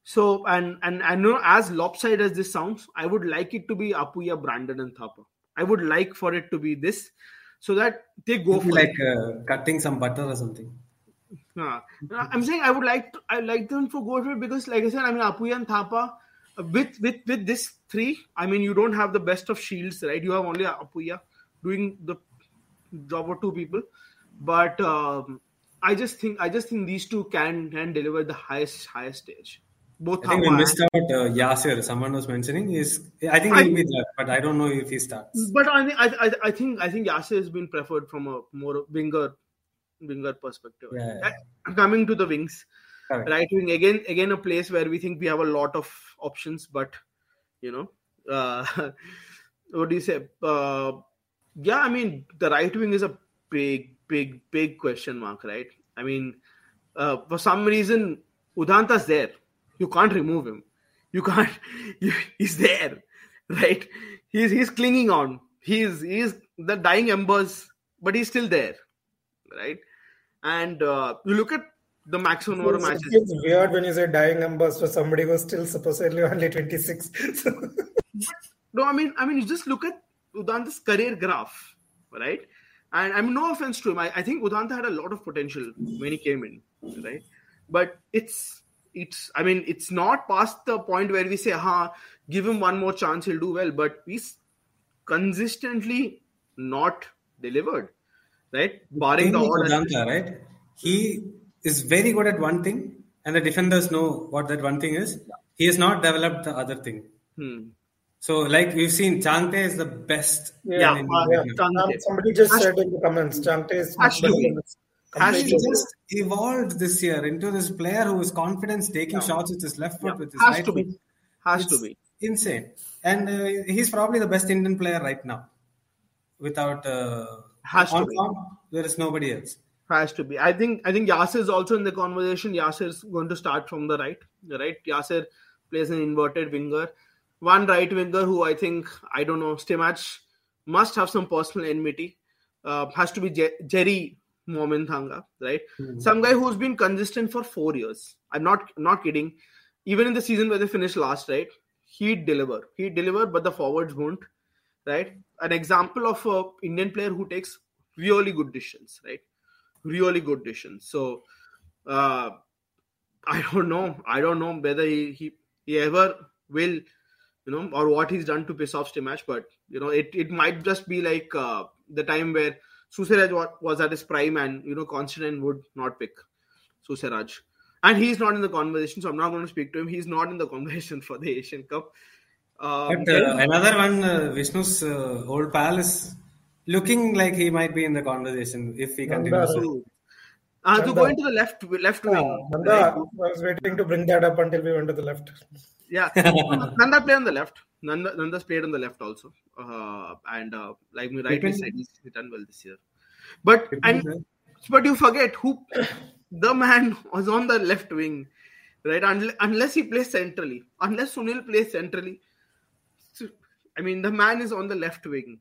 So and and I know as lopsided as this sounds, I would like it to be Apuya, Brandon, and Thapa. I would like for it to be this, so that they go for like it. uh, cutting some butter or something. Uh, I'm saying I would like to, I like them to go for it because, like I said, I mean Apuya and Thapa uh, with with with this three. I mean you don't have the best of shields, right? You have only Apuya doing the job of two people, but um, I just think I just think these two can can deliver the highest highest stage. Both I think we missed out uh, Yasir. Someone was mentioning is. I think he'll be there, but I don't know if he starts. But I think I, I, think I think Yasir has been preferred from a more winger winger perspective. Yeah, yeah. Coming to the wings, Correct. right wing again again a place where we think we have a lot of options, but you know, uh, what do you say? Uh, yeah, I mean the right wing is a big, big, big question mark, right? I mean, uh, for some reason Udanta's there. You can't remove him. You can't. You, he's there, right? He's he's clinging on. He's he's the dying embers, but he's still there, right? And uh, you look at the maximum number of matches. It's weird when you say dying embers for somebody who's still supposedly only 26. no, I mean, I mean, you just look at Udanta's career graph, right? And I mean, no offense to him, I, I think Udanta had a lot of potential when he came in, right? But it's it's I mean, it's not past the point where we say, "Ha, give him one more chance, he'll do well." But he's consistently not delivered, right? Barring the odd. Udanta, right? He is very good at one thing, and the defenders know what that one thing is. He has not developed the other thing. Hmm. So, like we've seen, Changte is the best. Yeah, in uh, yeah. Changte. Somebody just Has- said in the comments, Changte is Has to better be. than this. Has He just evolved this year into this player who is confident taking Yeah. shots with his left foot, Yeah. with his Has right to be. foot. Has It's to be. insane, and uh, he's probably the best Indian player right now. Without uh, Has to on be. form, there is nobody else. Has to be. I think. I think Yasir is also in the conversation. Yasir is going to start from the right. Right. Yasir plays an inverted winger. One right winger who I think I don't know. Stimac must have some personal enmity. Uh, has to be Je- Jerry Momenthanga, right? Some guy who's been consistent for four years. I'm not not kidding. Even in the season where they finished last, right? He'd deliver. He'd deliver, but the forwards won't. Right? An example of a Indian player who takes really good decisions, right? Really good decisions. So uh I don't know. I don't know whether he, he, he ever will, you know, or what he's done to piss off Stimac, but you know, it, it might just be like uh, the time where Soosairaj wa- was at his prime and you know Constantine would not pick Soosairaj. And he's not in the conversation, so I'm not going to speak to him. He's not in the conversation for the Asian Cup. Um, But uh, another one, uh, Vishnu's uh, old pal is looking like he might be in the conversation if he continues. Nanda. to- uh, to go into the left left wing. Nanda, right? I was waiting to bring that up until we went to the left. Yeah, Nanda played on the left. Nanda Nanda's played on the left also, uh, and uh, like me rightly Pippin? said, he's he's done well this year. But and but you forget who the man was on the left wing, right? Unle- unless he plays centrally, unless Sunil plays centrally, so- I mean the man is on the left wing.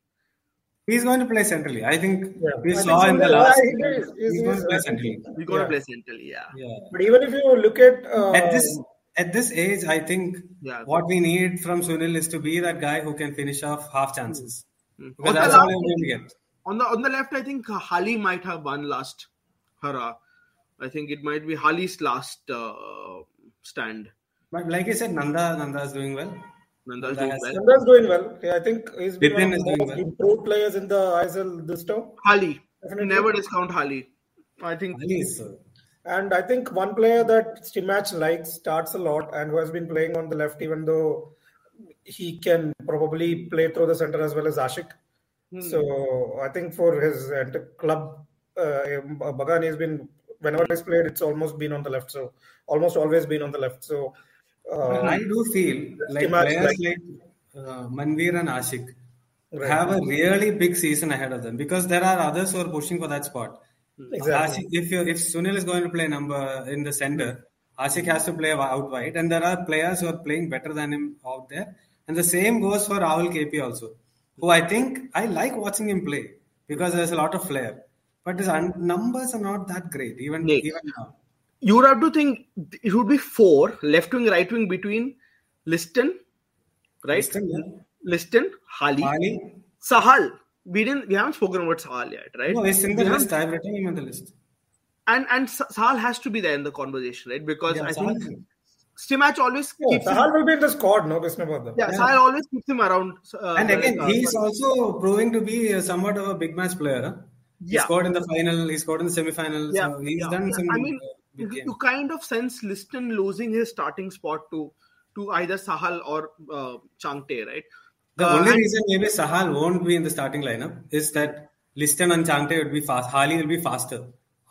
He's going to play centrally. I think Yeah. we I saw think in the last. Yeah, he is. He's He's- going to play centrally. He's going Yeah. to play centrally, yeah. Yeah. But even if you look at uh, At this at this age, I think Yeah. what we need from Sunil is to be that guy who can finish off half chances. Mm. Because On the that's all left- you're going to get. On the on the left, I think Hali might have one last hurrah. I think it might be Hali's last uh, stand. But like I said, Nanda Nanda is doing well. Nanda's Nanda doing has- well. Nanda's doing well. Yeah, I think he's been Bipin one is doing well. improved players in the ISL this term. Hali. Definitely. Never discount Hali. I think Ali is, uh, And I think one player that Stimac likes starts a lot and who has been playing on the left, even though he can probably play through the center as well as Ashik. So I think for his uh, club, uh, Bagan has been whenever he's played, it's almost been on the left. So almost always been on the left. So uh, I do feel like players like- like uh, Manveer and Ashik Right. have a really big season ahead of them because there are others who are pushing for that spot. Exactly. Ashik, if you if Sunil is going to play number in the center, Ashik has to play out wide, and there are players who are playing better than him out there. And the same goes for Rahul KP also, who I think I like watching him play because there's a lot of flair, but his un- numbers are not that great even Nick. even now. you would have to think it would be four left wing, right wing between Liston, right? Still, yeah. Liston, Hali, Ali, Sahal. We didn't. We haven't spoken about Sahal yet, right? no, he's in the We list. haven't- I've written him in the list. and and Sa- Sahal has to be there in the conversation, right? Because Yeah, I Sahal think is- Stimac always Yeah, keeps him, Sahal will be in the squad, no question about that. yeah, Yeah. Sahal always keeps him around. Uh, And again, uh, he's also proving to be uh, somewhat of a big match player. Huh? He Yeah. scored in the final. He scored in the semi-final. yeah, so he's yeah. done some. I mean, uh, you, big you games. kind of sense Liston losing his starting spot to to either Sahal or uh, Changte, right? The Uh, only reason maybe Sahal won't be in the starting lineup is that Liston and Changte would be fast. Hali will be faster.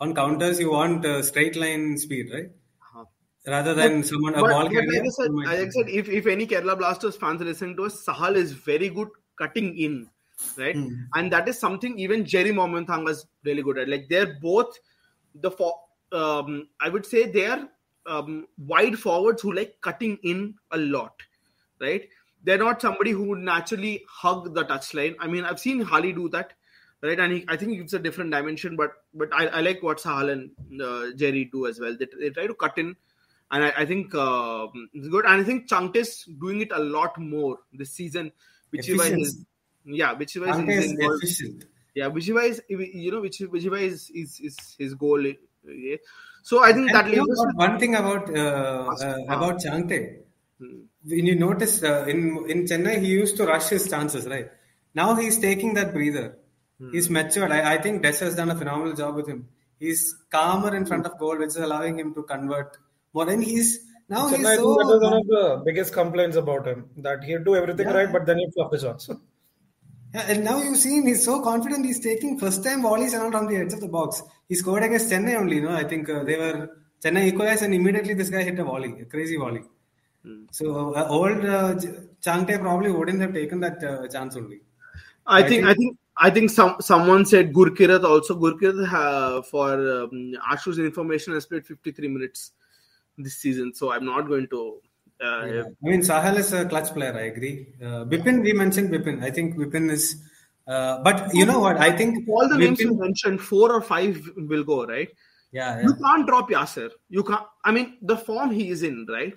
On counters, you want uh, straight line speed, right? Uh-huh. Rather than someone a But, ball but carrier. like I said, like I said, if, if any Kerala Blasters fans listen to us, Sahal is very good cutting in, right? Hmm. And that is something even Jerry Mawihmingthanga is really good at. Like they're both the for um, I would say they are um, wide forwards who like cutting in a lot, right? They're not somebody who would naturally hug the touchline. I mean, I've seen Harley do that, right? And he, I think he gives a different dimension. But but I, I like what Sahal and uh, Jerry do as well. They, they try to cut in, and I, I think uh, it's good. And I think Changte's doing it a lot more this season, which is why his, yeah, which is why Changte he's is efficient. Yeah, which is why is you know which which is why is is, is his goal. Yeah. So I think that And know leaves one thing about uh, uh, about Changte, when you notice uh, in in Chennai, he used to rush his chances, right? Now he's taking that breather. He's matured. I, I think Des has done a phenomenal job with him. He's calmer in front of goal, which is allowing him to convert more. And he's now Chennai, he's I think that was one of the biggest complaints about him that he'd do everything Yeah. right, but then he'd flop the shots. Yeah, and now you've seen he's so confident. He's taking first time volleys around on the edge of the box. He scored against Chennai only. No, I think uh, they were Chennai equalized, and immediately this guy hit a volley, a crazy volley. So uh, old uh, J- Changte probably wouldn't have taken that uh, chance only. I I think think- I think I think some someone said Gurkirat also. Gurkirat uh, for um, Ashu's information has played 53 minutes this season, so I'm not going to. Uh, Yeah. I mean, Sahal is a clutch player. I agree. Uh, Bipin, we mentioned Bipin. I think Bipin is. Uh, but you know what? I think All the names you mentioned, four or five will go right. Yeah, yeah. You can't drop Yasir. You can't. I mean, the form he is in, right?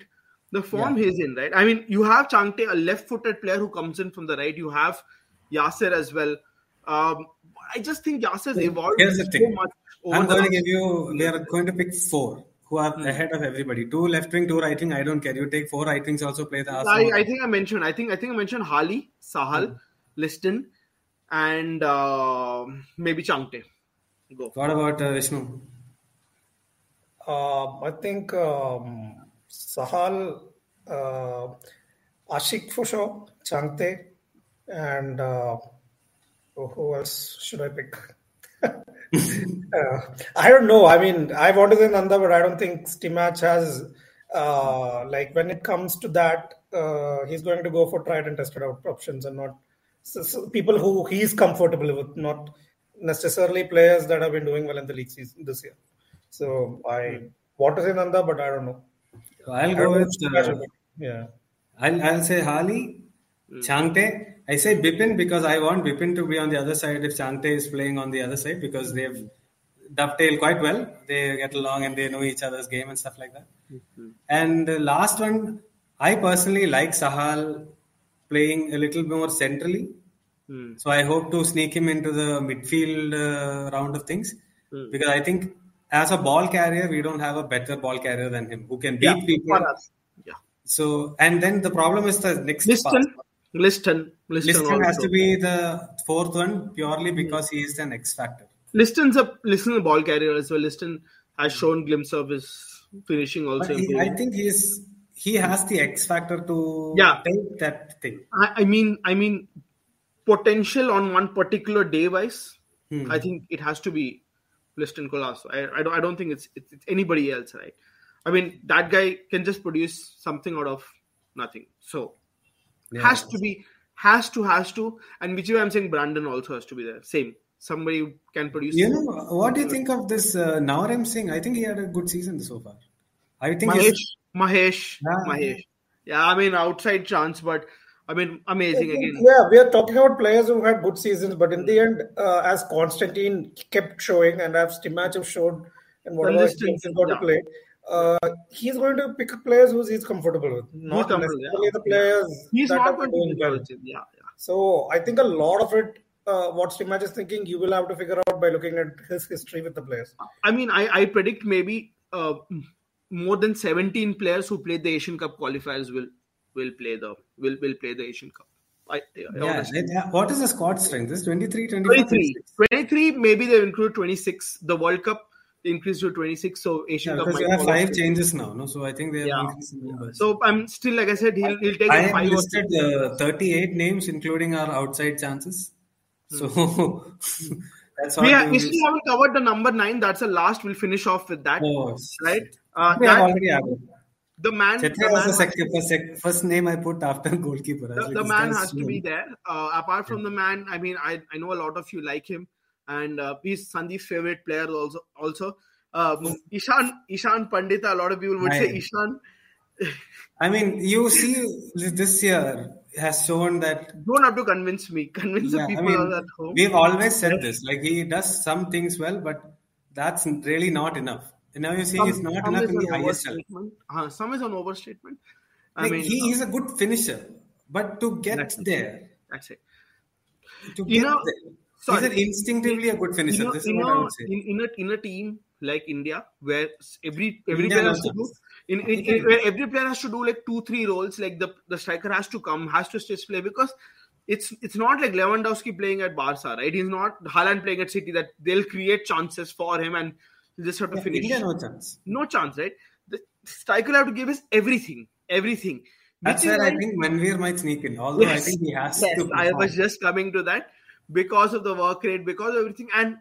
The form he is in, right? I mean, you have Changte, a left-footed player who comes in from the right. You have Yasir as well. Um, I just think Yasir's evolved Here's the so thing. much. over I'm the going to give you. We are going to pick four who are ahead of everybody. Two left wing, two right wing. I don't care. You take four right wings. Also play the I, Arsenal. I think I mentioned. I think I think I mentioned Hali, Sahal, Liston, and uh, maybe Changte. Go. What about uh, Vishnu? Uh, I think um, Sahal, uh, Ashik for Changte, and uh, oh, who else should I pick? uh, I don't know. I mean, I want to say Nanda, but I don't think Stimac has, uh, like, when it comes to that, uh, he's going to go for tried and tested out options and not so, so people who he's comfortable with, not necessarily players that have been doing well in the league season this year. So I want to say Nanda, but I don't know. I'll go with. if Uh, yeah. I'll, I'll say Hali, Changte. I say Bipin because I want Bipin to be on the other side if Changte is playing on the other side because they've dovetailed quite well. They get along and they know each other's game and stuff like that. And the last one, I personally like Sahal playing a little more centrally. Hmm. So I hope to sneak him into the midfield uh, round of things Hmm. because I think as a ball carrier, we don't have a better ball carrier than him who can beat Yeah, people. Yeah. So, and then the problem is the next pass. Liston, Liston, Liston, Liston has to be the fourth one purely because he is an X factor. Liston's a Liston's a ball carrier as well. Liston has shown glimpse of his finishing also. He. I think he is he has the X factor to Yeah. take that thing. I, I mean, I mean, potential on one particular day wise, Hmm. I think it has to be Liston Colaco. I, I don't, I don't think it's, it's it's anybody else, right? I mean, that guy can just produce something out of nothing. So Yeah. has to be, has to, has to, and which way I'm saying Brandon also has to be there. Same, somebody can produce. You know, what do you think of this uh, Naorem Singh? I think he had a good season so far. I think Mahesh, Mahesh, Yeah. Mahesh. Yeah, I mean, outside chance, but I mean, amazing again. Yeah, we are talking about players who had good seasons, but in the end, uh, as Constantine kept showing and as Stimac have showed and whatever he's got yeah. to play, uh, he's going to pick players who he's comfortable with, not comfortable, necessarily yeah. the players He's that not to doing well. Yeah, yeah. So I think a lot of it, uh, what Stimac is thinking, you will have to figure out by looking at his history with the players. I mean, I, I predict maybe uh, more than 17 players who played the Asian Cup qualifiers will will play the will will play the Asian Cup. I, I yeah, yeah. What is the squad strength? This 23, 24, 23. 23, maybe they've included 26. The World Cup increased to 26, so Asian Yeah, Cup because have five changes now, no? So I think they have Yeah. increased the numbers. So I'm still, like I said, he'll, he'll take I the have listed uh, 38 names, including our outside chances. So that's Hmm. we, we still haven't covered the number nine. That's the last. We'll finish off with that, Oh, right? Uh, that, already added. The man, the man was the first, first name I put after goalkeeper. The, the man has to be there. Uh, apart from the man, I mean, I, I know a lot of you like him, and uh, he's Sandeep's favorite player also. Also, Um, Ishan Ishan Pandita. A lot of people would say Ishan. I mean, you see, this year has shown that. Don't have to convince me. Convince Yeah, the I people mean, at home. we've always said this. Like he does some things well, but that's really not enough. And now you see, Some- it's not enough in the highest level. Uh, some is an overstatement. I Like, mean, uh, he is a good finisher, but to get That's- there, that's it. to get know, there, sorry. he's an instinctively a good finisher. in a, this is what a, I would say. in, in a in a team like India, where every every India player has to do in, in, in- where every player has to do like two three roles. Like the the striker has to come, has to stitch play because it's it's not like Lewandowski playing at Barca, right? He's not Haaland playing at City that they'll create chances for him and just have to Yeah, finish. India, no chance. No chance, right? The striker have to give us everything, everything. That's where I why- think Manvir might sneak in. Although I think he has yes, to. I was just coming to that because of the work rate, because of everything, and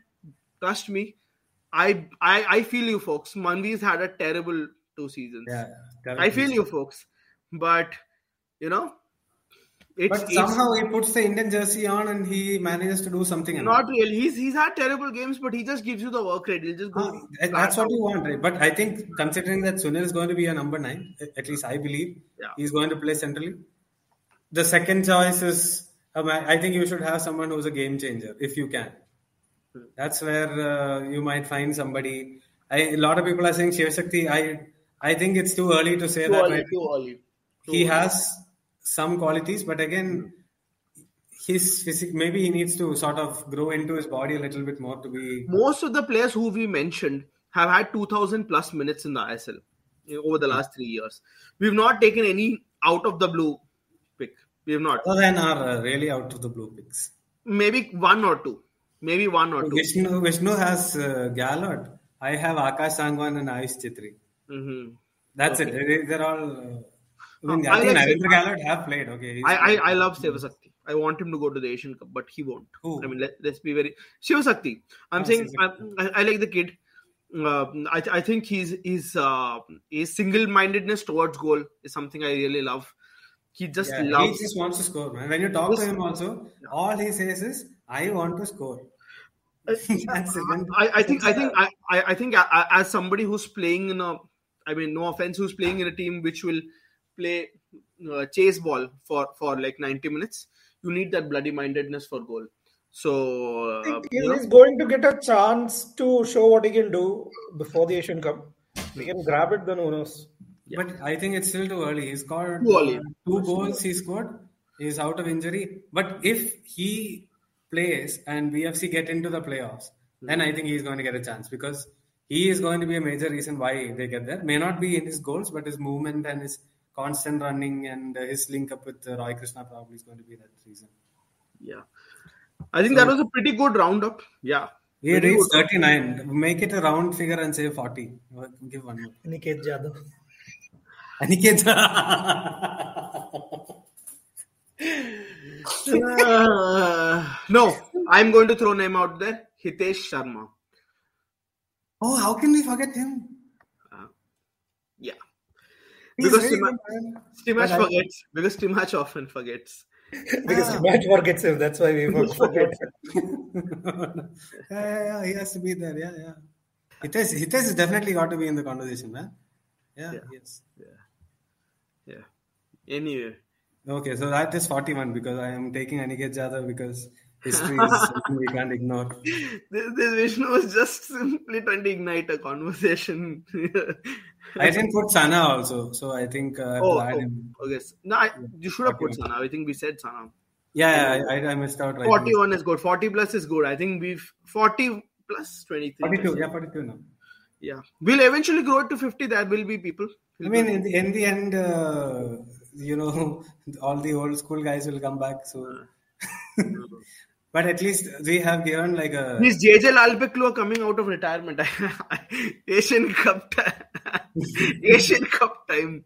trust me, I I, I feel you folks. Manvir's had a terrible two seasons. Yeah, I feel you folks, but you know, it's, But somehow he puts the Indian jersey on and he manages to do something. in not really. He's he's had terrible games, but he just gives you the work rate. He'll just go. Ah, That's what you want, right? But I think considering that Sunil is going to be a number nine, at least I believe Yeah. he's going to play centrally. The second choice is, I think you should have someone who's a game changer if you can. That's where uh, you might find somebody. I, a lot of people are saying Sivasakthi. I I think it's too early to say Too that. early, right? too early. he has some qualities, but again, his physique maybe he needs to sort of grow into his body a little bit more to be. Most of the players who we mentioned have had 2,000 plus minutes in the ISL over the last three years. We've not taken any out of the blue pick. We have not. Other than our uh, really out of the blue picks. Maybe one or two. Maybe one or two. Vishnu, Vishnu has uh, Gahlot. I have Akash Sangwan and Ayush Chhetri. hmm That's it. They, they're all. Uh, I mean, Uh, I I think like- Narender Gahlot have played. Okay. I, I. I love Sivasakthi. I want him to go to the Asian Cup, but he won't. Who? I mean, let, let's be very Sivasakthi. I'm Oh, saying I, I, like the kid. Uh, I, I think he's he's uh, his single-mindedness towards goal is something I really love. He just Yeah, he just wants to score, man. When you talk to him, also, all he says is, "I want to score." It. I, I think I think uh, I, I think a- as somebody who's playing in a I mean no offense who's playing in a team which will play uh, chase ball for for like 90 minutes you need that bloody mindedness for goal so uh, think you know, he's going to get a chance to show what he can do before the Asian Cup. He can grab it, then who knows? But I think it's still too early. He scored Too early. two goals. He scored. He's out of injury. But if he plays and BFC get into the playoffs, then I think he's going to get a chance because he is going to be a major reason why they get there. May not be in his goals, but his movement and his constant running and his link up with Roy Krishna probably is going to be that reason. yeah I think that was a pretty good roundup yeah He Very reached good. 39. Make it a round figure and say 40. Uh, Give one more. Niket Jadhav. Aniket. Uh, no I'm going to throw name out there Hitesh Sharma oh, how can we forget him? Yeah He's Because really Sima- good, man. Stimac But I- forgets because Stimac often forgets Because Ah. Matt forgets him. That's why we forget. yeah, yeah, yeah, he has to be there. Yeah, yeah. Hitesh, Hitesh has definitely got to be in the conversation, man. Yeah, Yeah. yes. yeah anyway Okay, so that is 41 because I am taking Aniket Jadhav because history is something we can't ignore. this, this Vishnu was just simply trying to ignite a conversation. I didn't put Sana also, so I think uh, oh, oh, him. okay. No, I, you should have put Sana. I think we said Sana. Yeah, yeah I, I missed out right. 41 is good. 40 plus is good. I think we've 40 plus 23. 42, yeah, 42 now. Yeah. We'll eventually grow to 50. There will be people. I mean, in the, in the end, uh, you know, all the old school guys will come back. So, but at least we have given like a. These Jeje Lalpekhlua are coming out of retirement. Asian Cup time. Asian Cup time.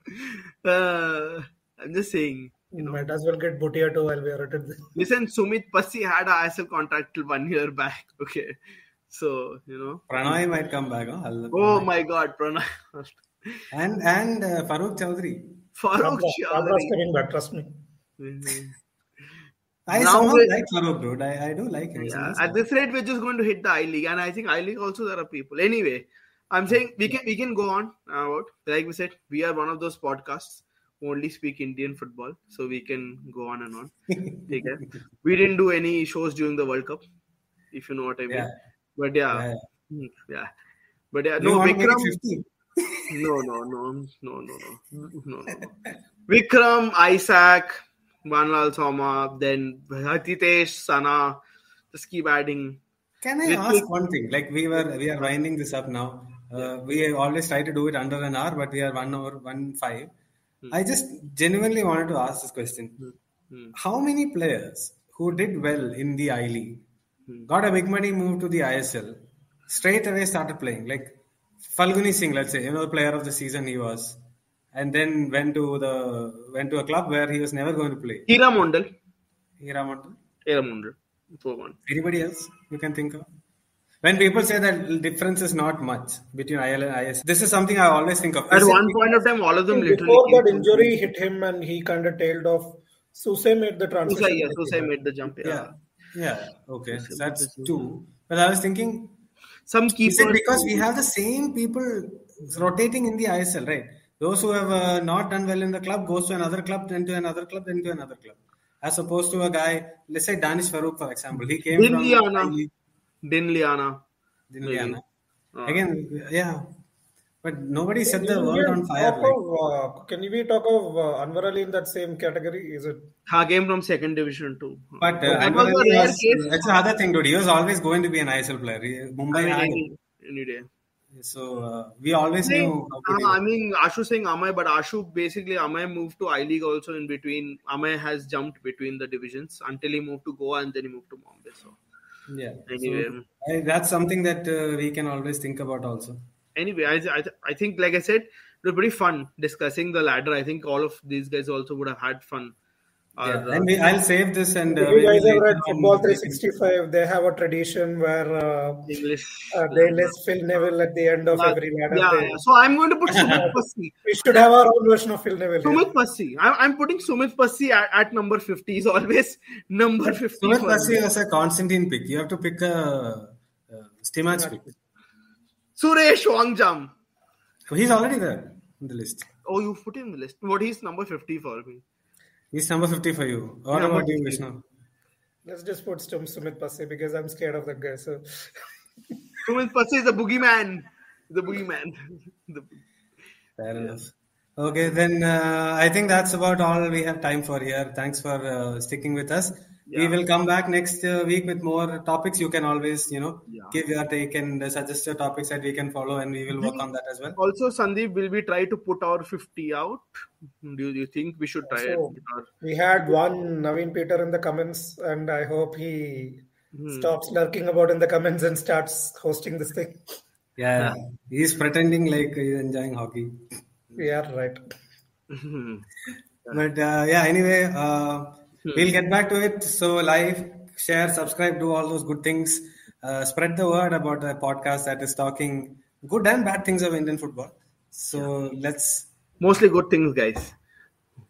Uh, I'm just saying. You might as well get Bhutia too while we are at it. Listen, Sumit Passi had a ISL contract till one year back. Okay. So, you know. Pranay might come back. Huh? Oh my god, Pranay. And and uh, Farukh Choudhary. Farooq Chabra's Choudhary. coming back, trust me. I now somehow like Farooq. I, I do like him. Yeah, at this rate, we're just going to hit the I League, and I think I League also there are people. Anyway, I'm saying we can we can go on about like we said, we are one of those podcasts only speak Indian football, so we can go on and on. Take care. We didn't do any shows during the World Cup, if you know what I mean. Yeah. But yeah, yeah, yeah. Hmm, but yeah, no, Vikram. no, no, no, no, no, no, no, no. Vikram, Isaac, Manlal Soma, then Hatitesh, Sana, just keep adding. Can I Little- ask one thing? Like we were, we are winding this up now. Uh, we always try to do it under an hour, but we are one hour, one five. I just genuinely wanted to ask this question: Hmm. How many players who did well in the I League Hmm. got a big money move to the ISL, straight away started playing? Like Phalguni Singh, let's say, another player of the season he was, and then went to the went to a club where he was never going to play. Hira Mondal. Hira Mondal. Hira Mondal. For one. Anybody else you can think of? When people say that difference is not much between IL and IS, this is something I always think of. At Is one point of time, all of them literally. Before came that from- injury hit him and he kind of tailed off, Suse made the transition. Susai, yeah, Susai made the jump. Yeah. Yeah, yeah, okay, so that's two. But I was thinking, Some is it keepers. because we have the same people rotating in the ISL, right? Those who have uh, not done well in the club goes to another club, then to another club, then to another club. As opposed to a guy, let's say Danish Farooq, for example, he came from Dinliana. Dinliana. Dinliana. Uh, Again, yeah, but nobody set the Can world on fire. talk Like, of, uh, can we talk of uh, Anwar Ali in that same category? Is it? Ha came from second division too. But uh, that Anwar was a Ali rare was- case. that's another thing, dude. He was always going to be an ISL player. He, I Mumbai mean, any, any day. So uh, we always Saying, knew. how good he uh, I mean, Ashu saying Amey, but Ashu basically Amey moved to I League also in between. Amey has jumped between the divisions until he moved to Goa and then he moved to Bombay. So Yeah. Anyway. So, I, that's something that uh, we can always think about also. anyway, I, I, I think like I said, it was pretty fun discussing the ladder. I think all of these guys also would have had fun. Yeah. Uh, And we, I'll save this and. Uh, you guys maybe have read Football 365, they have a tradition where uh, English. uh, they list Phil Neville at the end of Yeah, every ladder. yeah, yeah. So I'm going to put Sumit Passi. We should have our own version of Phil Neville. Sumit Passi. I'm, I'm putting Sumit Passi at, at number 50. He's always number 50. Sumit for Passi me. was a Constantine pick. You have to pick a uh, Stimac pick. Suresh Wangjam. He's already there in the list. Oh, you put him in the list. What he's number 50 for me. He's number 50 for you. What Yeah, about you, 50. Vishnu? Let's just put Stum Sumit Passi because I'm scared of that guy. So Sumit Passi is the boogeyman. The boogeyman. the, Fair enough. Okay, then uh, I think that's about all we have time for here. Thanks for uh, sticking with us. We will come back next uh, week with more topics. You can always, you know, Yeah. give your take and uh, suggest your topics that we can follow, and we will work on that as well. also, Sandeep, will we try to put our 50 out? Do you, do you think we should try So- it? Or- we had one Naveen Peter in the comments, and I hope he Hmm. stops lurking about in the comments and starts hosting this thing. Yeah, he's pretending like he's enjoying hockey. Yeah, right. But uh, yeah, anyway, uh, we'll get back to it. So, like, share, subscribe, do all those good things. Uh, spread the word about the podcast that is talking good and bad things of Indian football. So, let's. Mostly good things, guys.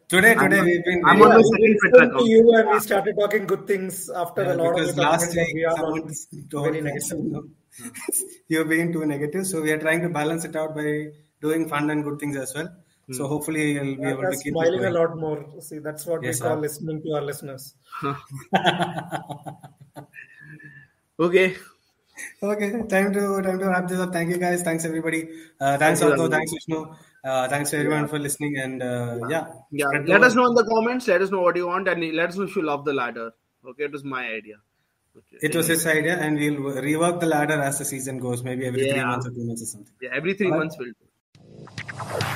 Today, today, we've been. I'm on Yeah, the second Twitter listened to account. you and we started talking good things after Yeah, a lot because of last comments week we someone told very negative. you're being too negative. So we are trying to balance it out by doing fun and good things as well. So hopefully you'll be able to keep smiling a lot more. See, that's what Yes, we call sir. listening to our listeners. Okay. Okay, time to time to wrap this up. Thank you guys. Thanks everybody. Uh, thanks Thank you, Thanks Vishnu. Uh, thanks to everyone for listening. And uh, yeah, Yeah. spread the Let us know in the comments. Let us know what you want and let us know if you love the ladder. Okay. It was my idea. Okay. It was his idea, and we'll rework the ladder as the season goes. Maybe every three months or two months or something. Yeah. Every three Alright. months will do.